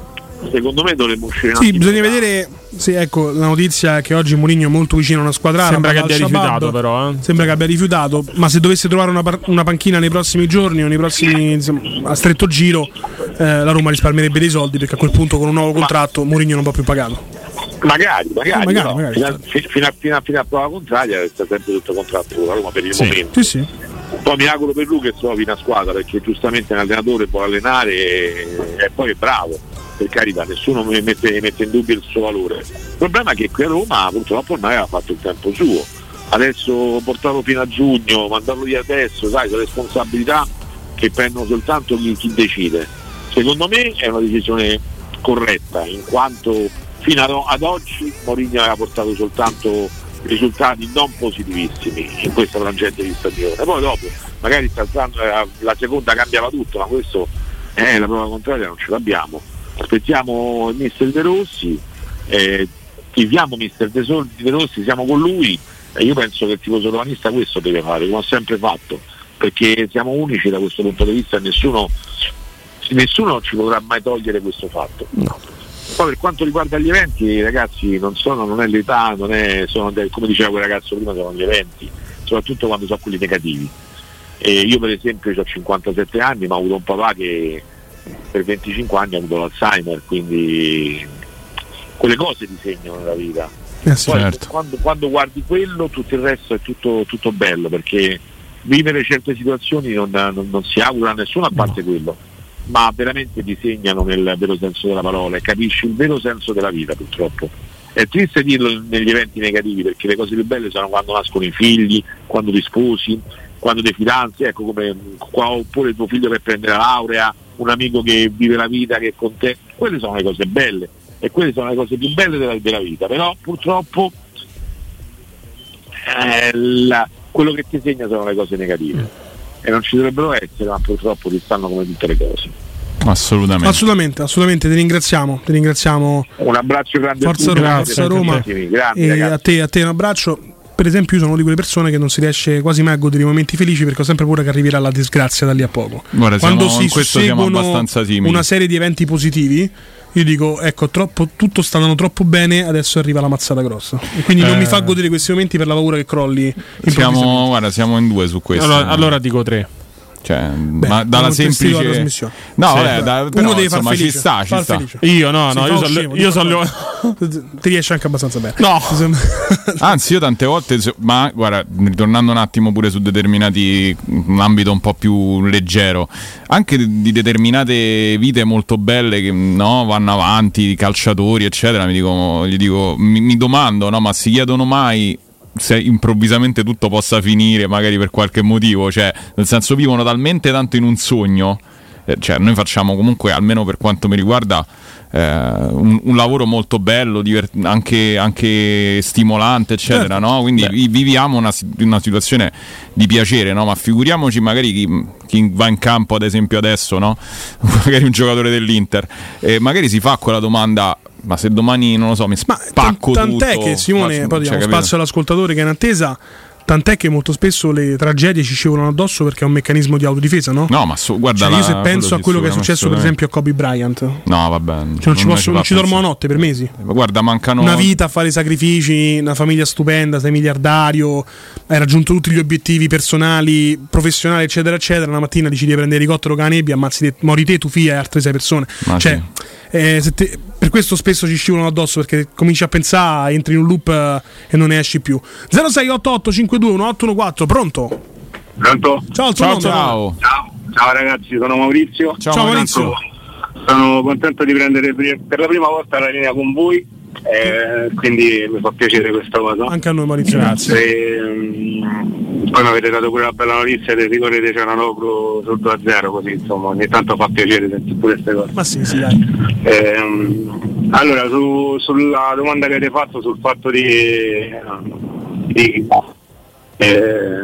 secondo me dovremmo uscire Sì, bisogna vedere. Sì, ecco, la notizia è che oggi Mourinho è molto vicino a una squadra. Sembra che abbia rifiutato, però, eh. Sembra che abbia rifiutato. Ma se dovesse trovare una, par- una panchina nei prossimi giorni o nei prossimi insomma, a stretto giro, eh, la Roma risparmierebbe dei soldi perché a quel punto con un nuovo contratto Mourinho non può più pagato. Magari, magari, Eh, magari, però, magari, fino, a, fi- fino a- fino a- fino a prova contraria resta sempre tutto contratto con la Roma per il Sì. momento. Sì, sì. Poi mi auguro per lui che trovi una squadra perché giustamente un allenatore può allenare e, e poi è bravo, per carità, nessuno mette, mette in dubbio il suo valore. Il problema è che qui a Roma purtroppo ormai aveva fatto il tempo suo. Adesso portarlo fino a giugno, mandarlo via adesso, sai, sono responsabilità che prendono soltanto chi, chi decide. Secondo me è una decisione corretta, in quanto fino ad, oggi Mourinho aveva portato soltanto risultati non positivissimi in questa frangente di stagione. Poi dopo magari eh, la seconda cambiava tutto, ma questo è la prova contraria, non ce l'abbiamo. Aspettiamo il mister De Rossi, eh, mister De, Sol- De Rossi, siamo con lui e io penso che il tifoso romanista questo deve fare, come ho sempre fatto, perché siamo unici da questo punto di vista e nessuno, nessuno ci potrà mai togliere questo fatto. Poi per quanto riguarda gli eventi, ragazzi, non sono, non è l'età, non è, sono come diceva quel ragazzo prima, sono gli eventi, soprattutto quando sono quelli negativi. E io per esempio ho 57 anni, ma ho avuto un papà che per 25 anni ha avuto l'Alzheimer, quindi quelle cose ti segnano nella vita. Eh sì, Poi certo. quando, quando guardi quello tutto il resto è tutto, tutto bello perché vivere certe situazioni non, non- non si augura a nessuno a parte quello, ma veramente ti segnano nel vero senso della parola e capisci il vero senso della vita purtroppo. È triste dirlo negli eventi negativi perché le cose più belle sono quando nascono i figli, quando ti sposi, quando ti fidanzi, ecco come qua, oppure tuo figlio per prendere la laurea, un amico che vive la vita che è con te, quelle sono le cose belle e quelle sono le cose più belle della, della vita, però purtroppo eh, la- quello che ti segna sono le cose negative e non ci dovrebbero essere, ma purtroppo ti stanno come tutte le cose. Assolutamente. Assolutamente, assolutamente, ti ringraziamo. Ti ringraziamo. Un abbraccio grande Forza a tutti, Roma, grazie, Forza Roma. E ragazzi. a te, a te un abbraccio. Per esempio, io sono una di quelle persone che non si riesce quasi mai a godere i momenti felici perché ho sempre paura che arriverà la disgrazia da lì a poco. Guarda, Quando siamo- si in questo siamo susseguono abbastanza simili. una serie di eventi positivi, io dico, ecco, troppo, tutto sta andando troppo bene, adesso arriva la mazzata grossa. E quindi non Eh. mi fa godere questi momenti per la paura che crolli. Siamo, guarda, siamo in due su questo. Allora, allora dico tre. Cioè, ma dalla semplice. trasmissione. No, Sì. vabbè, da, Uno però, deve far insomma, ci felice, sta, ci sta. felice. Io no, no, io scemo, io sono Ti riesce anche abbastanza bene. No. Anzi, io tante volte, ma guarda, ritornando un attimo pure su determinati, un ambito un po' più leggero, anche di di determinate vite molto belle che no, vanno avanti, calciatori, eccetera, mi dico, gli dico, mi, mi domando, no, ma si chiedono mai se improvvisamente tutto possa finire, magari per qualche motivo, cioè, nel senso vivono talmente tanto in un sogno. eh, Cioè, noi facciamo comunque, almeno per quanto mi riguarda, eh, un, un lavoro molto bello, diver- anche, anche stimolante, eccetera, no? Quindi vi- viviamo una, una situazione di piacere, no? Ma figuriamoci magari chi, chi va in campo, ad esempio adesso, no? magari un giocatore dell'Inter, e magari si fa quella domanda. Ma se domani, non lo so, mi spacco Tant'è tutto, che Simone, ma- poi diamo cioè, spazio all'ascoltatore che è in attesa. Tant'è che molto spesso le tragedie ci scivolano addosso perché è un meccanismo di autodifesa, no? No, ma su- guarda, Cioè, io la- se penso quello a quello sì, che è successo, per esempio, a Kobe Bryant, cioè No, vabbè. non ci, posso, non ci dormo la notte per mesi. Ma guarda, mancano. Una vita a fare sacrifici, una famiglia stupenda, sei miliardario, hai raggiunto tutti gli obiettivi personali, professionali, eccetera, eccetera. Una mattina decidi di prendere l'elicottero con la nebbia, ammazzi te, mori te, tu figlia e altre sei persone. Ma cioè, eh, se te- per questo spesso ci scivolano addosso perché cominci a pensare, entri in un loop eh, e non ne esci più. 0688 521 pronto? Pronto? Ciao, tuo nome? ciao. Ciao ragazzi, sono Maurizio. Ciao, Ciao, Maurizio. Sono contento di prendere per la prima volta la linea con voi, eh, quindi mi fa piacere questa cosa. Anche a noi Maurizio, grazie. E, mm, poi mi avete dato pure la bella notizia del rigore di Cianaloglu sul 2-0, così insomma ogni tanto fa piacere sentire pure queste cose. Ma sì, sì, dai. Ehm, allora, su- sulla domanda che avete fatto sul fatto di, di eh,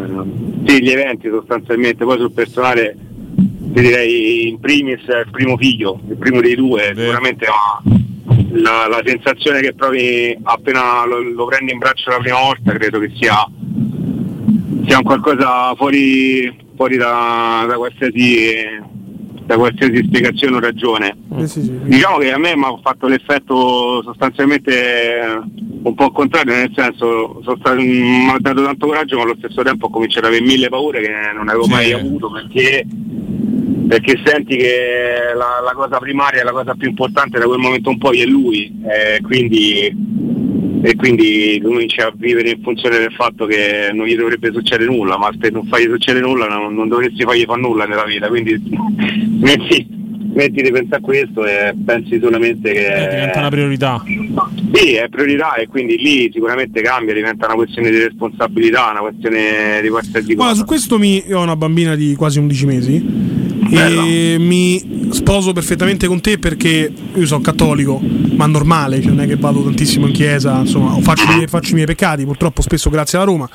sì, gli eventi sostanzialmente, poi sul personale ti direi in primis il primo figlio, il primo dei due, sicuramente ma la, la sensazione che provi appena lo, lo prendi in braccio la prima volta credo che sia, sia un qualcosa fuori, fuori da, da qualsiasi da qualsiasi spiegazione o ragione. Eh, sì, sì. Diciamo che a me mi ha fatto l'effetto sostanzialmente un po' contrario, nel senso mi ha dato tanto coraggio ma allo stesso tempo ho cominciato ad avere mille paure che non avevo Sì. mai avuto perché, perché senti che la, la cosa primaria, la cosa più importante da quel momento in poi è lui, eh, quindi, e quindi cominci a vivere in funzione del fatto che non gli dovrebbe succedere nulla, ma se non fai succedere nulla non, non dovresti fargli fare nulla nella vita, quindi smetti, smetti di pensare a questo e pensi solamente che... Eh, diventa una priorità. Sì, è priorità e quindi lì sicuramente cambia, diventa una questione di responsabilità, una questione di qualsiasi cosa. su questo mi, io ho una bambina di quasi 11 mesi e mi sposo perfettamente con te perché io sono cattolico, ma normale, cioè non è che vado tantissimo in chiesa, insomma, faccio, i miei- faccio i miei peccati, purtroppo spesso grazie alla Roma.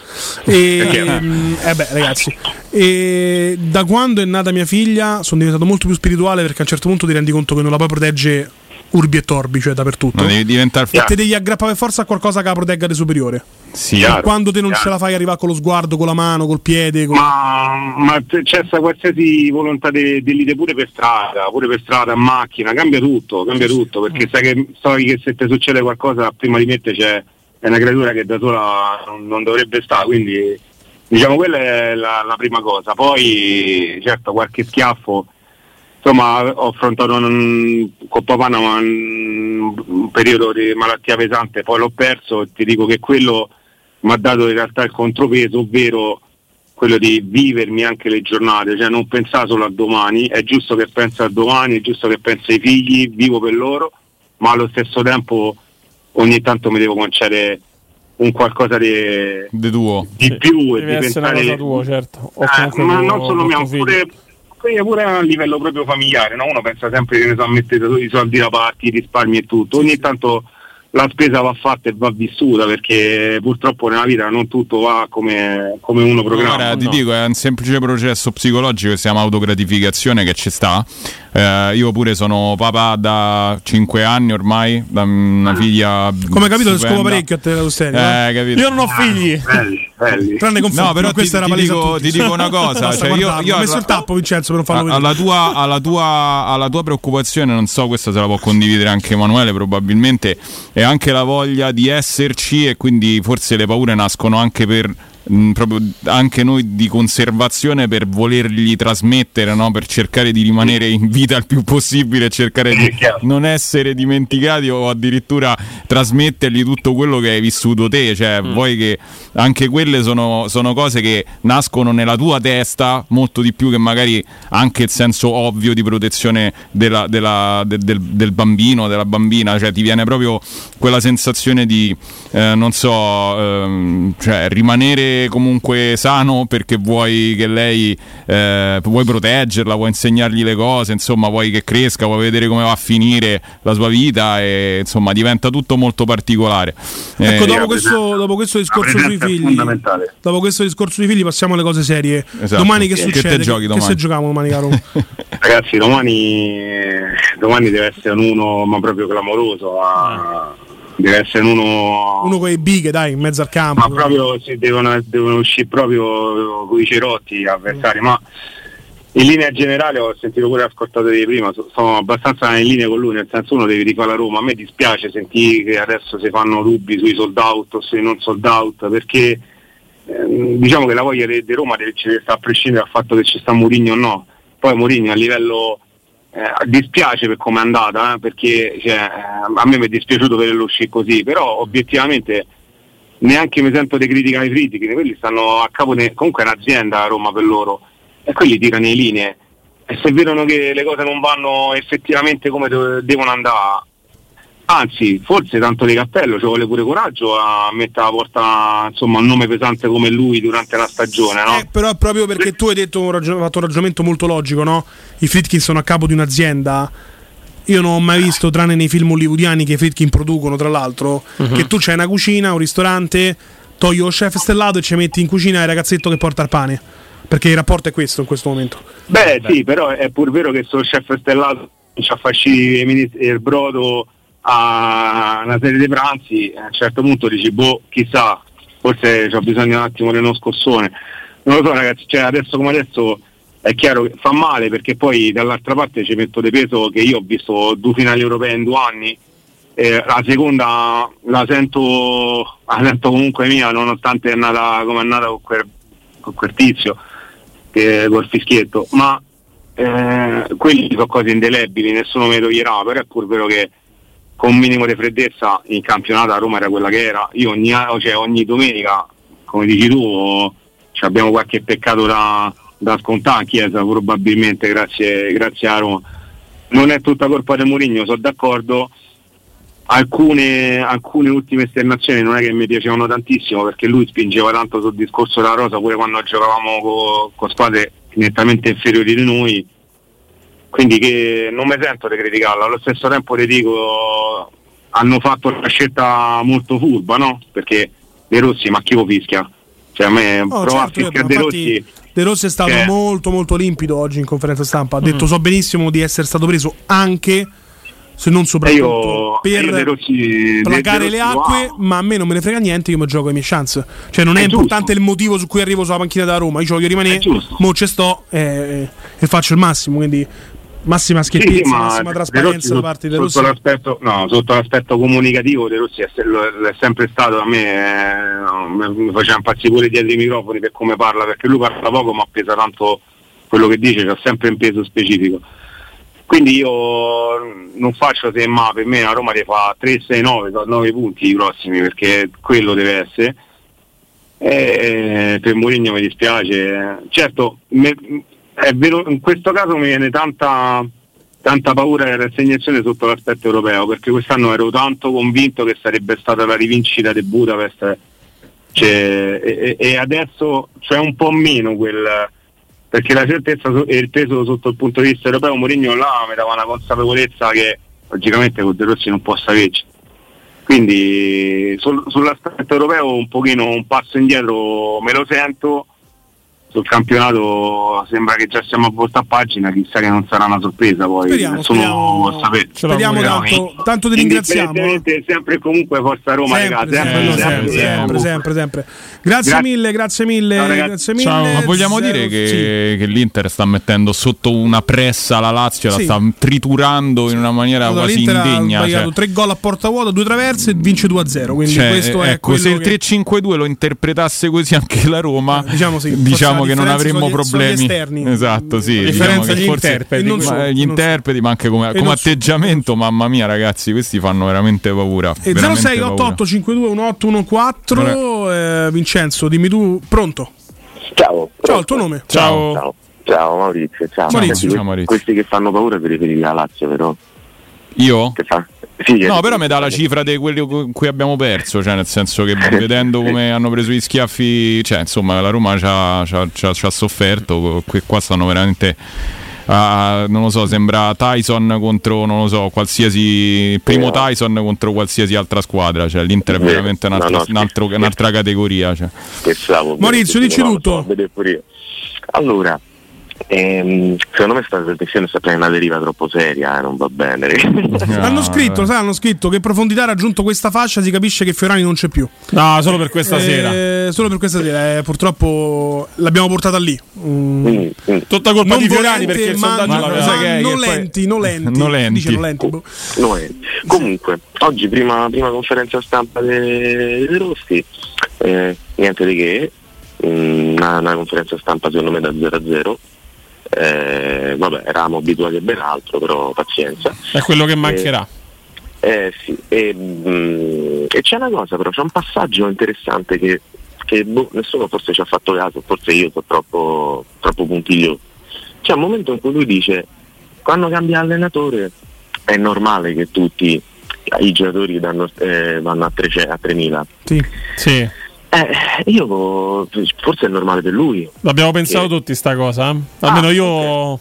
E, mm, eh beh, ragazzi, e da quando è nata mia figlia sono diventato molto più spirituale perché a un certo punto ti rendi conto che non la puoi protegge urbi e torbi, cioè dappertutto. No, devi diventare E te devi aggrappare per forza a qualcosa che la protegga di superiore. Sì. E quando te non chiaro. ce la fai arrivare con lo sguardo, con la mano, col piede. Con... Ma, ma c'è sta qualsiasi volontà di di lite pure per strada, pure per strada, a macchina, cambia tutto, cambia tutto, perché sai che, sai che se ti succede qualcosa prima di mettere c'è è una creatura che da sola non, non dovrebbe stare, quindi diciamo quella è la, la prima cosa. Poi certo qualche schiaffo, insomma ho affrontato un- con papà una- un, un periodo di malattia pesante, poi l'ho perso e ti dico che quello mi ha dato in realtà il contropeso, ovvero quello di vivermi anche le giornate, cioè non pensare solo a domani, è giusto che pensi a domani, è giusto che pensi ai figli, vivo per loro, ma allo stesso tempo ogni tanto mi devo concedere un qualcosa di, di tuo di più e di pensare cosa tua, certo. O eh, ma tuo- non solo tuo mio, figlio. pure, pure- pure a livello proprio familiare, no? uno pensa sempre che ne so, a mettere i soldi da parte, i risparmi e tutto, ogni tanto la spesa va fatta e va vissuta perché purtroppo nella vita non tutto va come, come uno programma. Guarda, ti dico, è un semplice processo psicologico che si chiama autogratificazione che ci sta. Eh, io pure sono papà da 5 anni ormai, da una figlia. Come capito, ti stupenda. scopa parecchio a te lo serio. Eh, capito. Io non ho figli. Tranne con No, però ti, questa era ti palese a dico, ti dico una cosa. Cioè io, io ho messo il tappo, Vincenzo, per non farlo alla, tua, alla, tua, alla tua preoccupazione, non so, questa se la può condividere anche Emanuele probabilmente, è anche la voglia di esserci e quindi forse le paure nascono anche per mh, proprio anche noi di conservazione per volergli trasmettere, no? per cercare di rimanere in vita il più possibile e cercare di non essere dimenticati o addirittura trasmettergli tutto quello che hai vissuto te, cioè vuoi che anche quelle sono, sono cose che nascono nella tua testa molto di più che magari anche il senso ovvio di protezione della- della- de- del, del bambino, della bambina, cioè ti viene proprio quella sensazione di, eh, non so, ehm, cioè rimanere comunque sano perché vuoi che lei, eh, vuoi proteggerla, vuoi insegnargli le cose, insomma vuoi che cresca, vuoi vedere come va a finire la sua vita e insomma diventa tutto molto particolare. Ecco, Eh, dopo questo, dopo questo discorso sui figli, fondamentale. dopo questo discorso sui figli, passiamo alle cose serie. Esatto. Domani che Che- che succede? te giochi che, domani? se giochiamo domani, caro? Ragazzi, domani, domani deve essere un uno ma proprio clamoroso, ma deve essere un uno Uno con le bighe, dai, in mezzo al campo. ma proprio si devono, devono uscire proprio con i cerotti gli avversari, ma in linea generale ho sentito pure ascoltatori di prima, so- sono abbastanza in linea con lui, nel senso uno devi rifare la Roma, a me dispiace sentire che adesso si fanno dubbi sui sold out o sui non sold out, perché ehm, diciamo che la voglia di di Roma deve, ci deve stare a prescindere dal fatto che ci sta Mourinho o no, poi Mourinho a livello eh, dispiace per come è andata, eh, perché cioè, eh, a me mi è dispiaciuto vederlo uscire così, però obiettivamente neanche mi sento di criticare i critici, quelli stanno a capo, di- comunque è un'azienda a Roma per loro e quelli tirano le linee. E se vedono che le cose non vanno effettivamente come do- devono andare, anzi forse tanto di cappello, ci vuole pure coraggio a mettere alla porta insomma, un nome pesante come lui durante la stagione, no? Eh, però proprio perché tu hai detto un ragion- fatto un ragionamento molto logico, no? I Fritkin sono a capo di un'azienda. Io non ho mai visto, tranne nei film hollywoodiani che i Fritkin producono, tra l'altro, Mhm. che tu c'hai una cucina, un ristorante, togli lo chef stellato e ci metti in cucina il ragazzetto che porta il pane. Perché il rapporto è questo in questo momento. Beh, sì, però è pur vero che sto chef stellato ci ha fatto il brodo a una serie di pranzi, a un certo punto dici, boh, chissà, forse c'ho bisogno un attimo di uno scossone. Non lo so ragazzi, cioè adesso come adesso è chiaro che fa male perché poi dall'altra parte ci metto di peso che io ho visto due finali europee in due anni, eh, la seconda la sento, la sento comunque mia nonostante è nata come è nata con quel, con quel tizio che, col fischietto, ma eh, quelli sono cose indelebili, nessuno mi toglierà, però è pur vero che con un minimo di freddezza in campionato a Roma era quella che era, io ogni, cioè, ogni domenica, come dici tu, abbiamo qualche peccato da, da scontare in chiesa probabilmente grazie, grazie a Roma. Non è tutta colpa di Mourinho, sono d'accordo. Alcune, alcune ultime esternazioni non è che mi piacevano tantissimo perché lui spingeva tanto sul discorso della rosa pure quando giocavamo co- con squadre nettamente inferiori di noi quindi che non mi sento di criticarlo allo stesso tempo ti dico hanno fatto una scelta molto furba no? perché De Rossi ma chi lo fischia? cioè a me Oh, provare certo, a fischiare De Rossi De Rossi è stato Eh. molto molto limpido oggi in conferenza stampa. Ha detto Mm. so benissimo di essere stato preso anche se non soprattutto io- per Rossi- placare le acque, ma a me non me ne frega niente, io mi gioco le mie chance. Cioè non è, È importante il motivo su cui arrivo sulla panchina della Roma, io voglio rimanere, mo ci sto eh, e faccio il massimo, quindi massima Sì, sì, schiettezza, ma massima trasparenza da parte di De sotto Rossi. l'aspetto, no, sotto l'aspetto comunicativo De Rossi è, è sempre stato a me eh, mi faceva impazzire pure dietro i microfoni per come parla perché lui parla poco ma pesa tanto quello che dice c'ha sempre un peso specifico. Quindi io non faccio se ma per me la Roma deve fare 3, 6, 9, 9 punti i prossimi perché quello deve essere. E per Mourinho mi dispiace. Certo me- è vero in questo caso mi viene tanta tanta paura della rassegnazione sotto l'aspetto europeo perché quest'anno ero tanto convinto che sarebbe stata la rivincita di Budapest cioè, e, e adesso c'è un po' meno quel perché la certezza e il peso sotto il punto di vista europeo Mourinho là mi dava una consapevolezza che logicamente con De Rossi non possa averci. Quindi sul- sull'aspetto europeo un pochino un passo indietro me lo sento sul campionato sembra che già siamo a volta a pagina, chissà che non sarà una sorpresa poi. Speriamo, Nessuno speriamo- tanto- tanto ti ringraziamo, eh. Sempre e comunque Forza Roma, Sempre, ragazzi. sempre, sempre, sempre, sempre, sempre, sempre. Grazie, Grazie. mille, grazie mille, Ciao, ragazzi. grazie mille. Ciao, ma vogliamo Zero- dire che, sì. che l'Inter sta mettendo sotto una pressa la Lazio, Sì. la sta triturando in una maniera Allora, quasi indegna. cioè- tre gol a porta vuota, due traverse e vince 2-0. Quindi Cioè, questo è ecco, se il che- 3-5-2 lo interpretasse così anche la Roma, Eh, diciamo sì, diciamo che non avremmo gli- gli problemi. esterni. Esatto, sì. Diciamo differenza che gli forse- interpreti, ma- solo, gli non interpreti, ma anche come, come atteggiamento, mamma mia, ragazzi, questi fanno veramente paura. E veramente 06 paura. 88 52 18 14 eh, Vincenzo, dimmi tu, pronto? Ciao. Ciao, il tuo nome? Ciao. Ciao, Ciao, Maurizio. Ciao. Maurizio. Ciao, Maurizio. Questi che fanno paura per riferire alla Lazio, vero? Io? Che fa? Sì, No, eh, però mi dà la cifra di quelli con cui abbiamo perso, cioè nel senso che vedendo come hanno preso gli schiaffi, cioè insomma la Roma ci ha, ci ha- ci ha- ci ha sofferto, qua stanno veramente, ah, non lo so, sembra Tyson contro, non lo so, qualsiasi, primo Tyson contro qualsiasi altra squadra, cioè l'Inter è veramente un'altra, No, no, un altro- un'altra categoria. Cioè. Pensavo. Maurizio, dici tutto. Allora, ehm, secondo me sta trasmissione sta prendendo una deriva troppo seria, eh, non va bene. Hanno scritto, sai, hanno scritto che profondità ha raggiunto questa fascia, si capisce che Fiorani non c'è più. No, solo per questa Eh, sera. Solo per questa sera, eh, purtroppo l'abbiamo portata lì. Mm. Tutta colpa Non di Fiorani perché il ma- sondaggio ma- ma sai che- non che poi- lenti, non lenti. Non lenti. Dice non lenti. boh. No, eh. Comunque, oggi prima, prima conferenza stampa dei De Rossi, eh, niente di che, mm, una, una conferenza stampa secondo me da 0 a 0. Eh, vabbè, eravamo abituati a ben altro, però pazienza. È quello che mancherà. Eh sì, e, mm, e c'è una cosa però, c'è un passaggio interessante che, che, boh, nessuno forse ci ha fatto caso, forse io sono troppo, troppo puntiglioso. C'è un momento in cui lui dice, quando cambia allenatore è normale che tutti i giocatori danno, eh, vanno a, 3, a 3.000. Sì. Sì. Eh, io forse è normale per lui. L'abbiamo pensato Eh. tutti sta cosa. eh? Almeno Ah, io,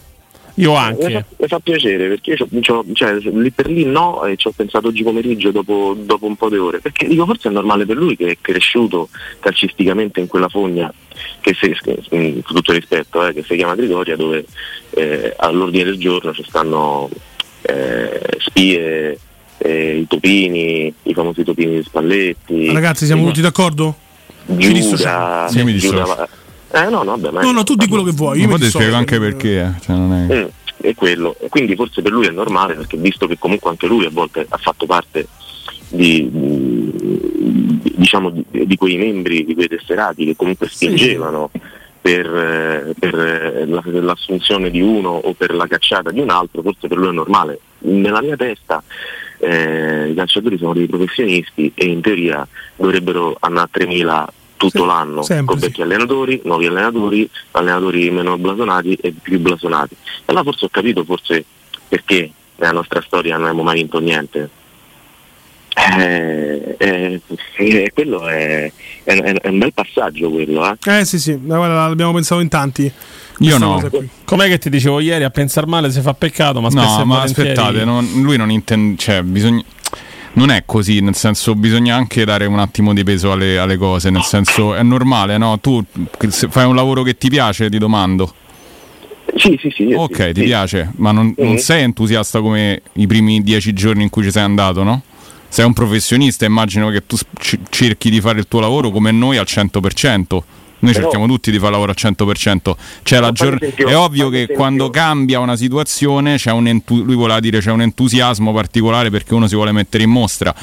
io Mi anche. fa, mi fa piacere perché io c'ho- c'ho- cioè, lì per lì no e ci ho pensato oggi pomeriggio dopo, dopo un po' di ore perché dico forse è normale per lui che è cresciuto calcisticamente in quella fogna che se, con tutto rispetto eh, che si chiama Tritoria dove eh, all'ordine del giorno ci stanno eh, spie eh, i topini i famosi topini di Spalletti Ragazzi, siamo tutti d'accordo? Ci dissociamo. Sì, mi dissocio. Eh no no, vabbè, ma No, no, tu di quello che vuoi. Io po' ti spiego anche perché. eh, cioè, non è... Mm, è quello. E quindi forse per lui è normale, perché visto che comunque anche lui a volte ha fatto parte di, di- diciamo, di, di quei membri, di quei tesserati che comunque spingevano per, eh, per, eh, la- l'assunzione di uno o per la cacciata di un altro, forse per lui è normale. Nella mia testa eh, i calciatori sono dei professionisti e in teoria dovrebbero andare a 3.000 tutto Sì, l'anno sempre, con sì. vecchi allenatori, nuovi allenatori, allenatori meno blasonati e più blasonati. E allora forse ho capito forse perché nella nostra storia non abbiamo mai vinto niente. Eh, eh, eh, quello è, è- è un bel passaggio quello, eh. Eh sì, sì, ma guarda, l'abbiamo pensato in tanti. Io no. Com'è che ti dicevo ieri? A pensare male si fa peccato, ma No, ma volentieri- aspettate, non- lui non intende, cioè, bisogna, non è così, nel senso bisogna anche dare un attimo di peso alle, alle cose, nel senso è normale, no? Tu se fai un lavoro che ti piace, ti domando. Sì, sì, sì. Ok, sì, ti sì. piace, ma non, non Mhm. sei entusiasta come i primi dieci giorni in cui ci sei andato, no? Sei un professionista, immagino che tu cerchi di fare il tuo lavoro come noi al 100%. Noi Però- cerchiamo tutti di fare lavoro al 100%. Cioè, la gior- è ovvio che quando cambia una situazione c'è un entu- lui voleva dire c'è un entusiasmo particolare perché uno si vuole mettere in mostra.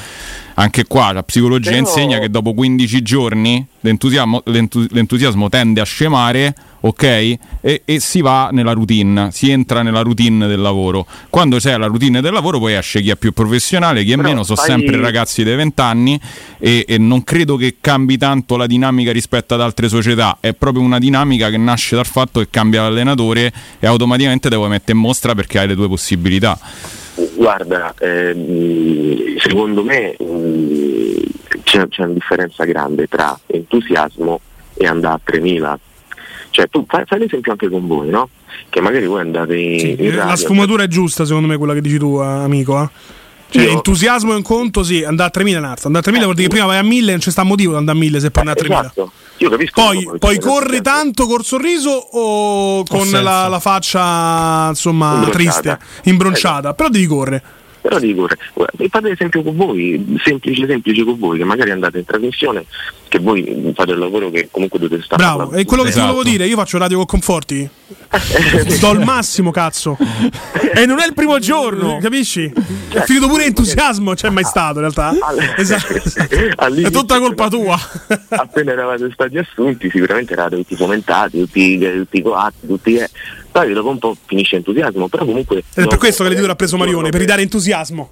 Anche qua la psicologia Però- insegna che dopo 15 giorni l'entusiasmo, l'entu- l'entusiasmo tende a scemare, ok? E, e si va nella routine, si entra nella routine del lavoro. Quando c'è la routine del lavoro poi esce chi è più professionale, chi è Però meno, sono fai- sempre ragazzi dei 20 anni e, e non credo che cambi tanto la dinamica rispetto ad altre società, è proprio una dinamica che nasce dal fatto che cambia l'allenatore e automaticamente te vuoi mettere in mostra perché hai le tue possibilità. Guarda, ehm, secondo me mm, c'è, c'è una differenza grande tra entusiasmo e andare a 3000. Cioè tu fai, fai l'esempio anche con voi, no? Che magari voi andate in, Sì, in eh, la radio, sfumatura è giusta, secondo me, quella che dici tu, eh, amico. eh. Cioè, Io- entusiasmo è un conto, sì, andare a 3.000 è un altro. Andare a 3.000 vuol dire che prima vai a 1.000 e non c'è sta motivo di andare a 1.000 se poi andare a 3.000. Esatto. Io capisco Poi, poi corre tanto col sorriso o con la, la faccia insomma Imbronciata. triste, imbronciata, però devi correre. Però dico, correre. Guarda, e fate esempio con voi, semplice semplice con voi, che magari andate in trasmissione, che voi fate il lavoro che comunque dovete stare Bravo, è quello che ti Esatto. volevo dire, io faccio radio con conforti. Sto al massimo, cazzo. E non è il primo giorno, capisci? È finito pure entusiasmo, c'è mai stato in realtà. Esatto. È tutta colpa tua. appena eravate stati assunti sicuramente eravate tutti fomentati, tutti, tutti coatti, tutti eh. Poi dopo un po' finisce entusiasmo, però comunque È per questo che l'editore ha preso Marione, per ridare entusiasmo.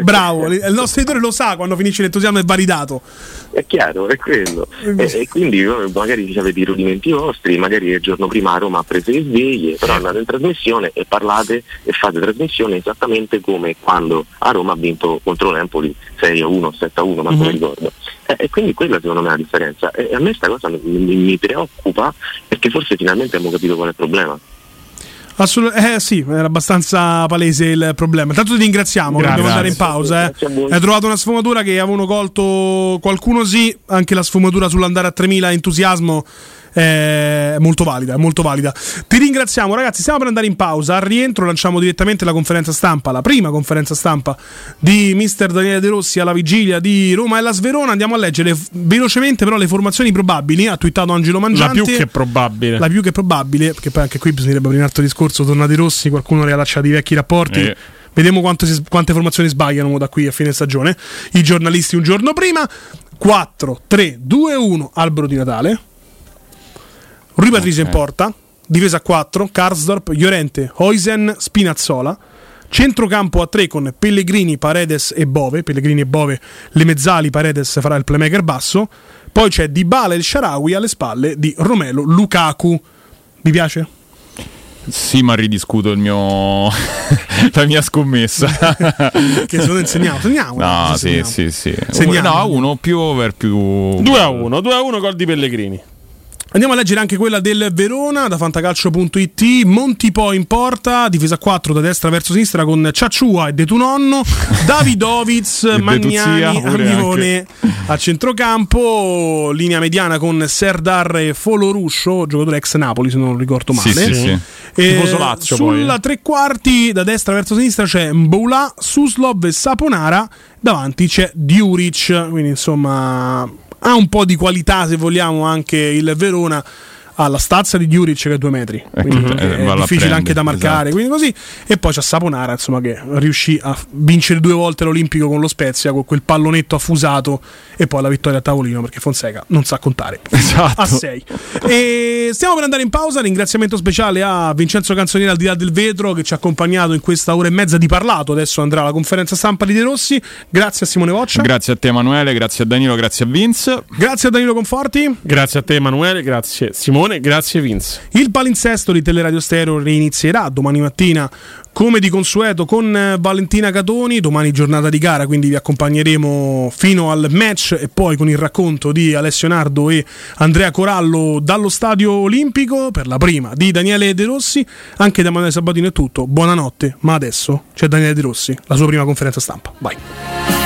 Bravo, il nostro editore lo sa quando finisce l'entusiasmo è validato. è chiaro, è quello. E, e quindi eh, magari ci avete i rudimenti vostri, magari il giorno prima a Roma ha preso le sveglie, però andate in trasmissione e parlate e fate trasmissione esattamente come quando a Roma ha vinto contro l'Empoli 6 a 1, 7 a 1, ma Mhm. come ricordo. E, e quindi quella secondo me è la differenza. E a me sta cosa mi, mi- mi preoccupa perché forse finalmente abbiamo capito qual è il problema. Assolut- eh sì, era abbastanza palese il problema. Tanto ti ringraziamo, che Grazie. dobbiamo andare in pausa. Eh. Grazie. Hai trovato una sfumatura che avevano colto qualcuno sì, anche la sfumatura sull'andare a 3000 entusiasmo è molto valida, molto valida. Ti ringraziamo ragazzi, stiamo per andare in pausa. Al rientro lanciamo direttamente la conferenza stampa, la prima conferenza stampa di mister Daniele De Rossi alla vigilia di Roma e la Sverona. Andiamo a leggere velocemente però le formazioni probabili. Ha twittato Angelo La Mangiante. più che probabile. La più che probabile, perché poi anche qui bisognerebbe aprire un altro discorso, tornati rossi, qualcuno riallaccia i vecchi rapporti. Eh. Vediamo si- quante formazioni sbagliano da qui a fine stagione. I giornalisti un giorno prima. 4, 3, 2, 1, albero di Natale. Rui Patricio in porta. Difesa a 4, Karsdorp, Llorente, Hoisen, Spinazzola. Centrocampo a 3 con Pellegrini, Paredes e Bove. Pellegrini e Bove, le mezzali, Paredes farà il playmaker basso. Poi c'è Dybala e il Sharawi alle spalle di Romelo Lukaku. Vi piace? Sì, ma ridiscuto il mio la mia scommessa. Che se lo insegniamo, segniamo. No, sì, segniamo. sì, sì. Segniamo. No, uno più over più 2 a 1, 2 a 1 gol di Pellegrini. Andiamo a leggere anche quella del Verona da fantacalcio.it. Montipo in porta, difesa a 4 da destra verso sinistra con Ciacciua e De Tunonno, Davidovic, Magnani, Arnione a centrocampo, linea mediana con Serdar e Foloruscio, giocatore ex Napoli se non ricordo male. Sì, sì, sì. E Lazio, poi, sulla eh. tre quarti da destra verso sinistra c'è Mboula, Suslov e Saponara, davanti c'è Diuric, quindi insomma ha un po' di qualità se vogliamo anche il Verona. Ha la stazza di Diuric che è due metri, quindi eh, è a difficile anche da marcare. esatto. Quindi così. E poi c'è Saponara, insomma, che riuscì a vincere due volte l'Olimpico con lo Spezia, con quel pallonetto affusato e poi la vittoria a tavolino perché Fonseca non sa contare Esatto. a 6. E stiamo per andare in pausa. Ringraziamento speciale a Vincenzo Canzoniere al di là del vetro che ci ha accompagnato in questa ora e mezza di parlato. Adesso andrà alla conferenza stampa di De Rossi. Grazie a Simone Voccia. Grazie a te Emanuele, grazie a Danilo, grazie a Vince. Grazie a Danilo Conforti. Grazie a te Emanuele, grazie Simone, grazie Vince. Il palinsesto di Teleradio Stereo reinizierà domani mattina come di consueto con eh, Valentina Catoni, domani giornata di gara, quindi vi accompagneremo fino al match e poi con il racconto di Alessio Nardo e Andrea Corallo dallo Stadio Olimpico per la prima di Daniele De Rossi, anche da Emanuele Sabatino è tutto. Buonanotte, ma adesso c'è Daniele De Rossi, la sua prima conferenza stampa. Vai.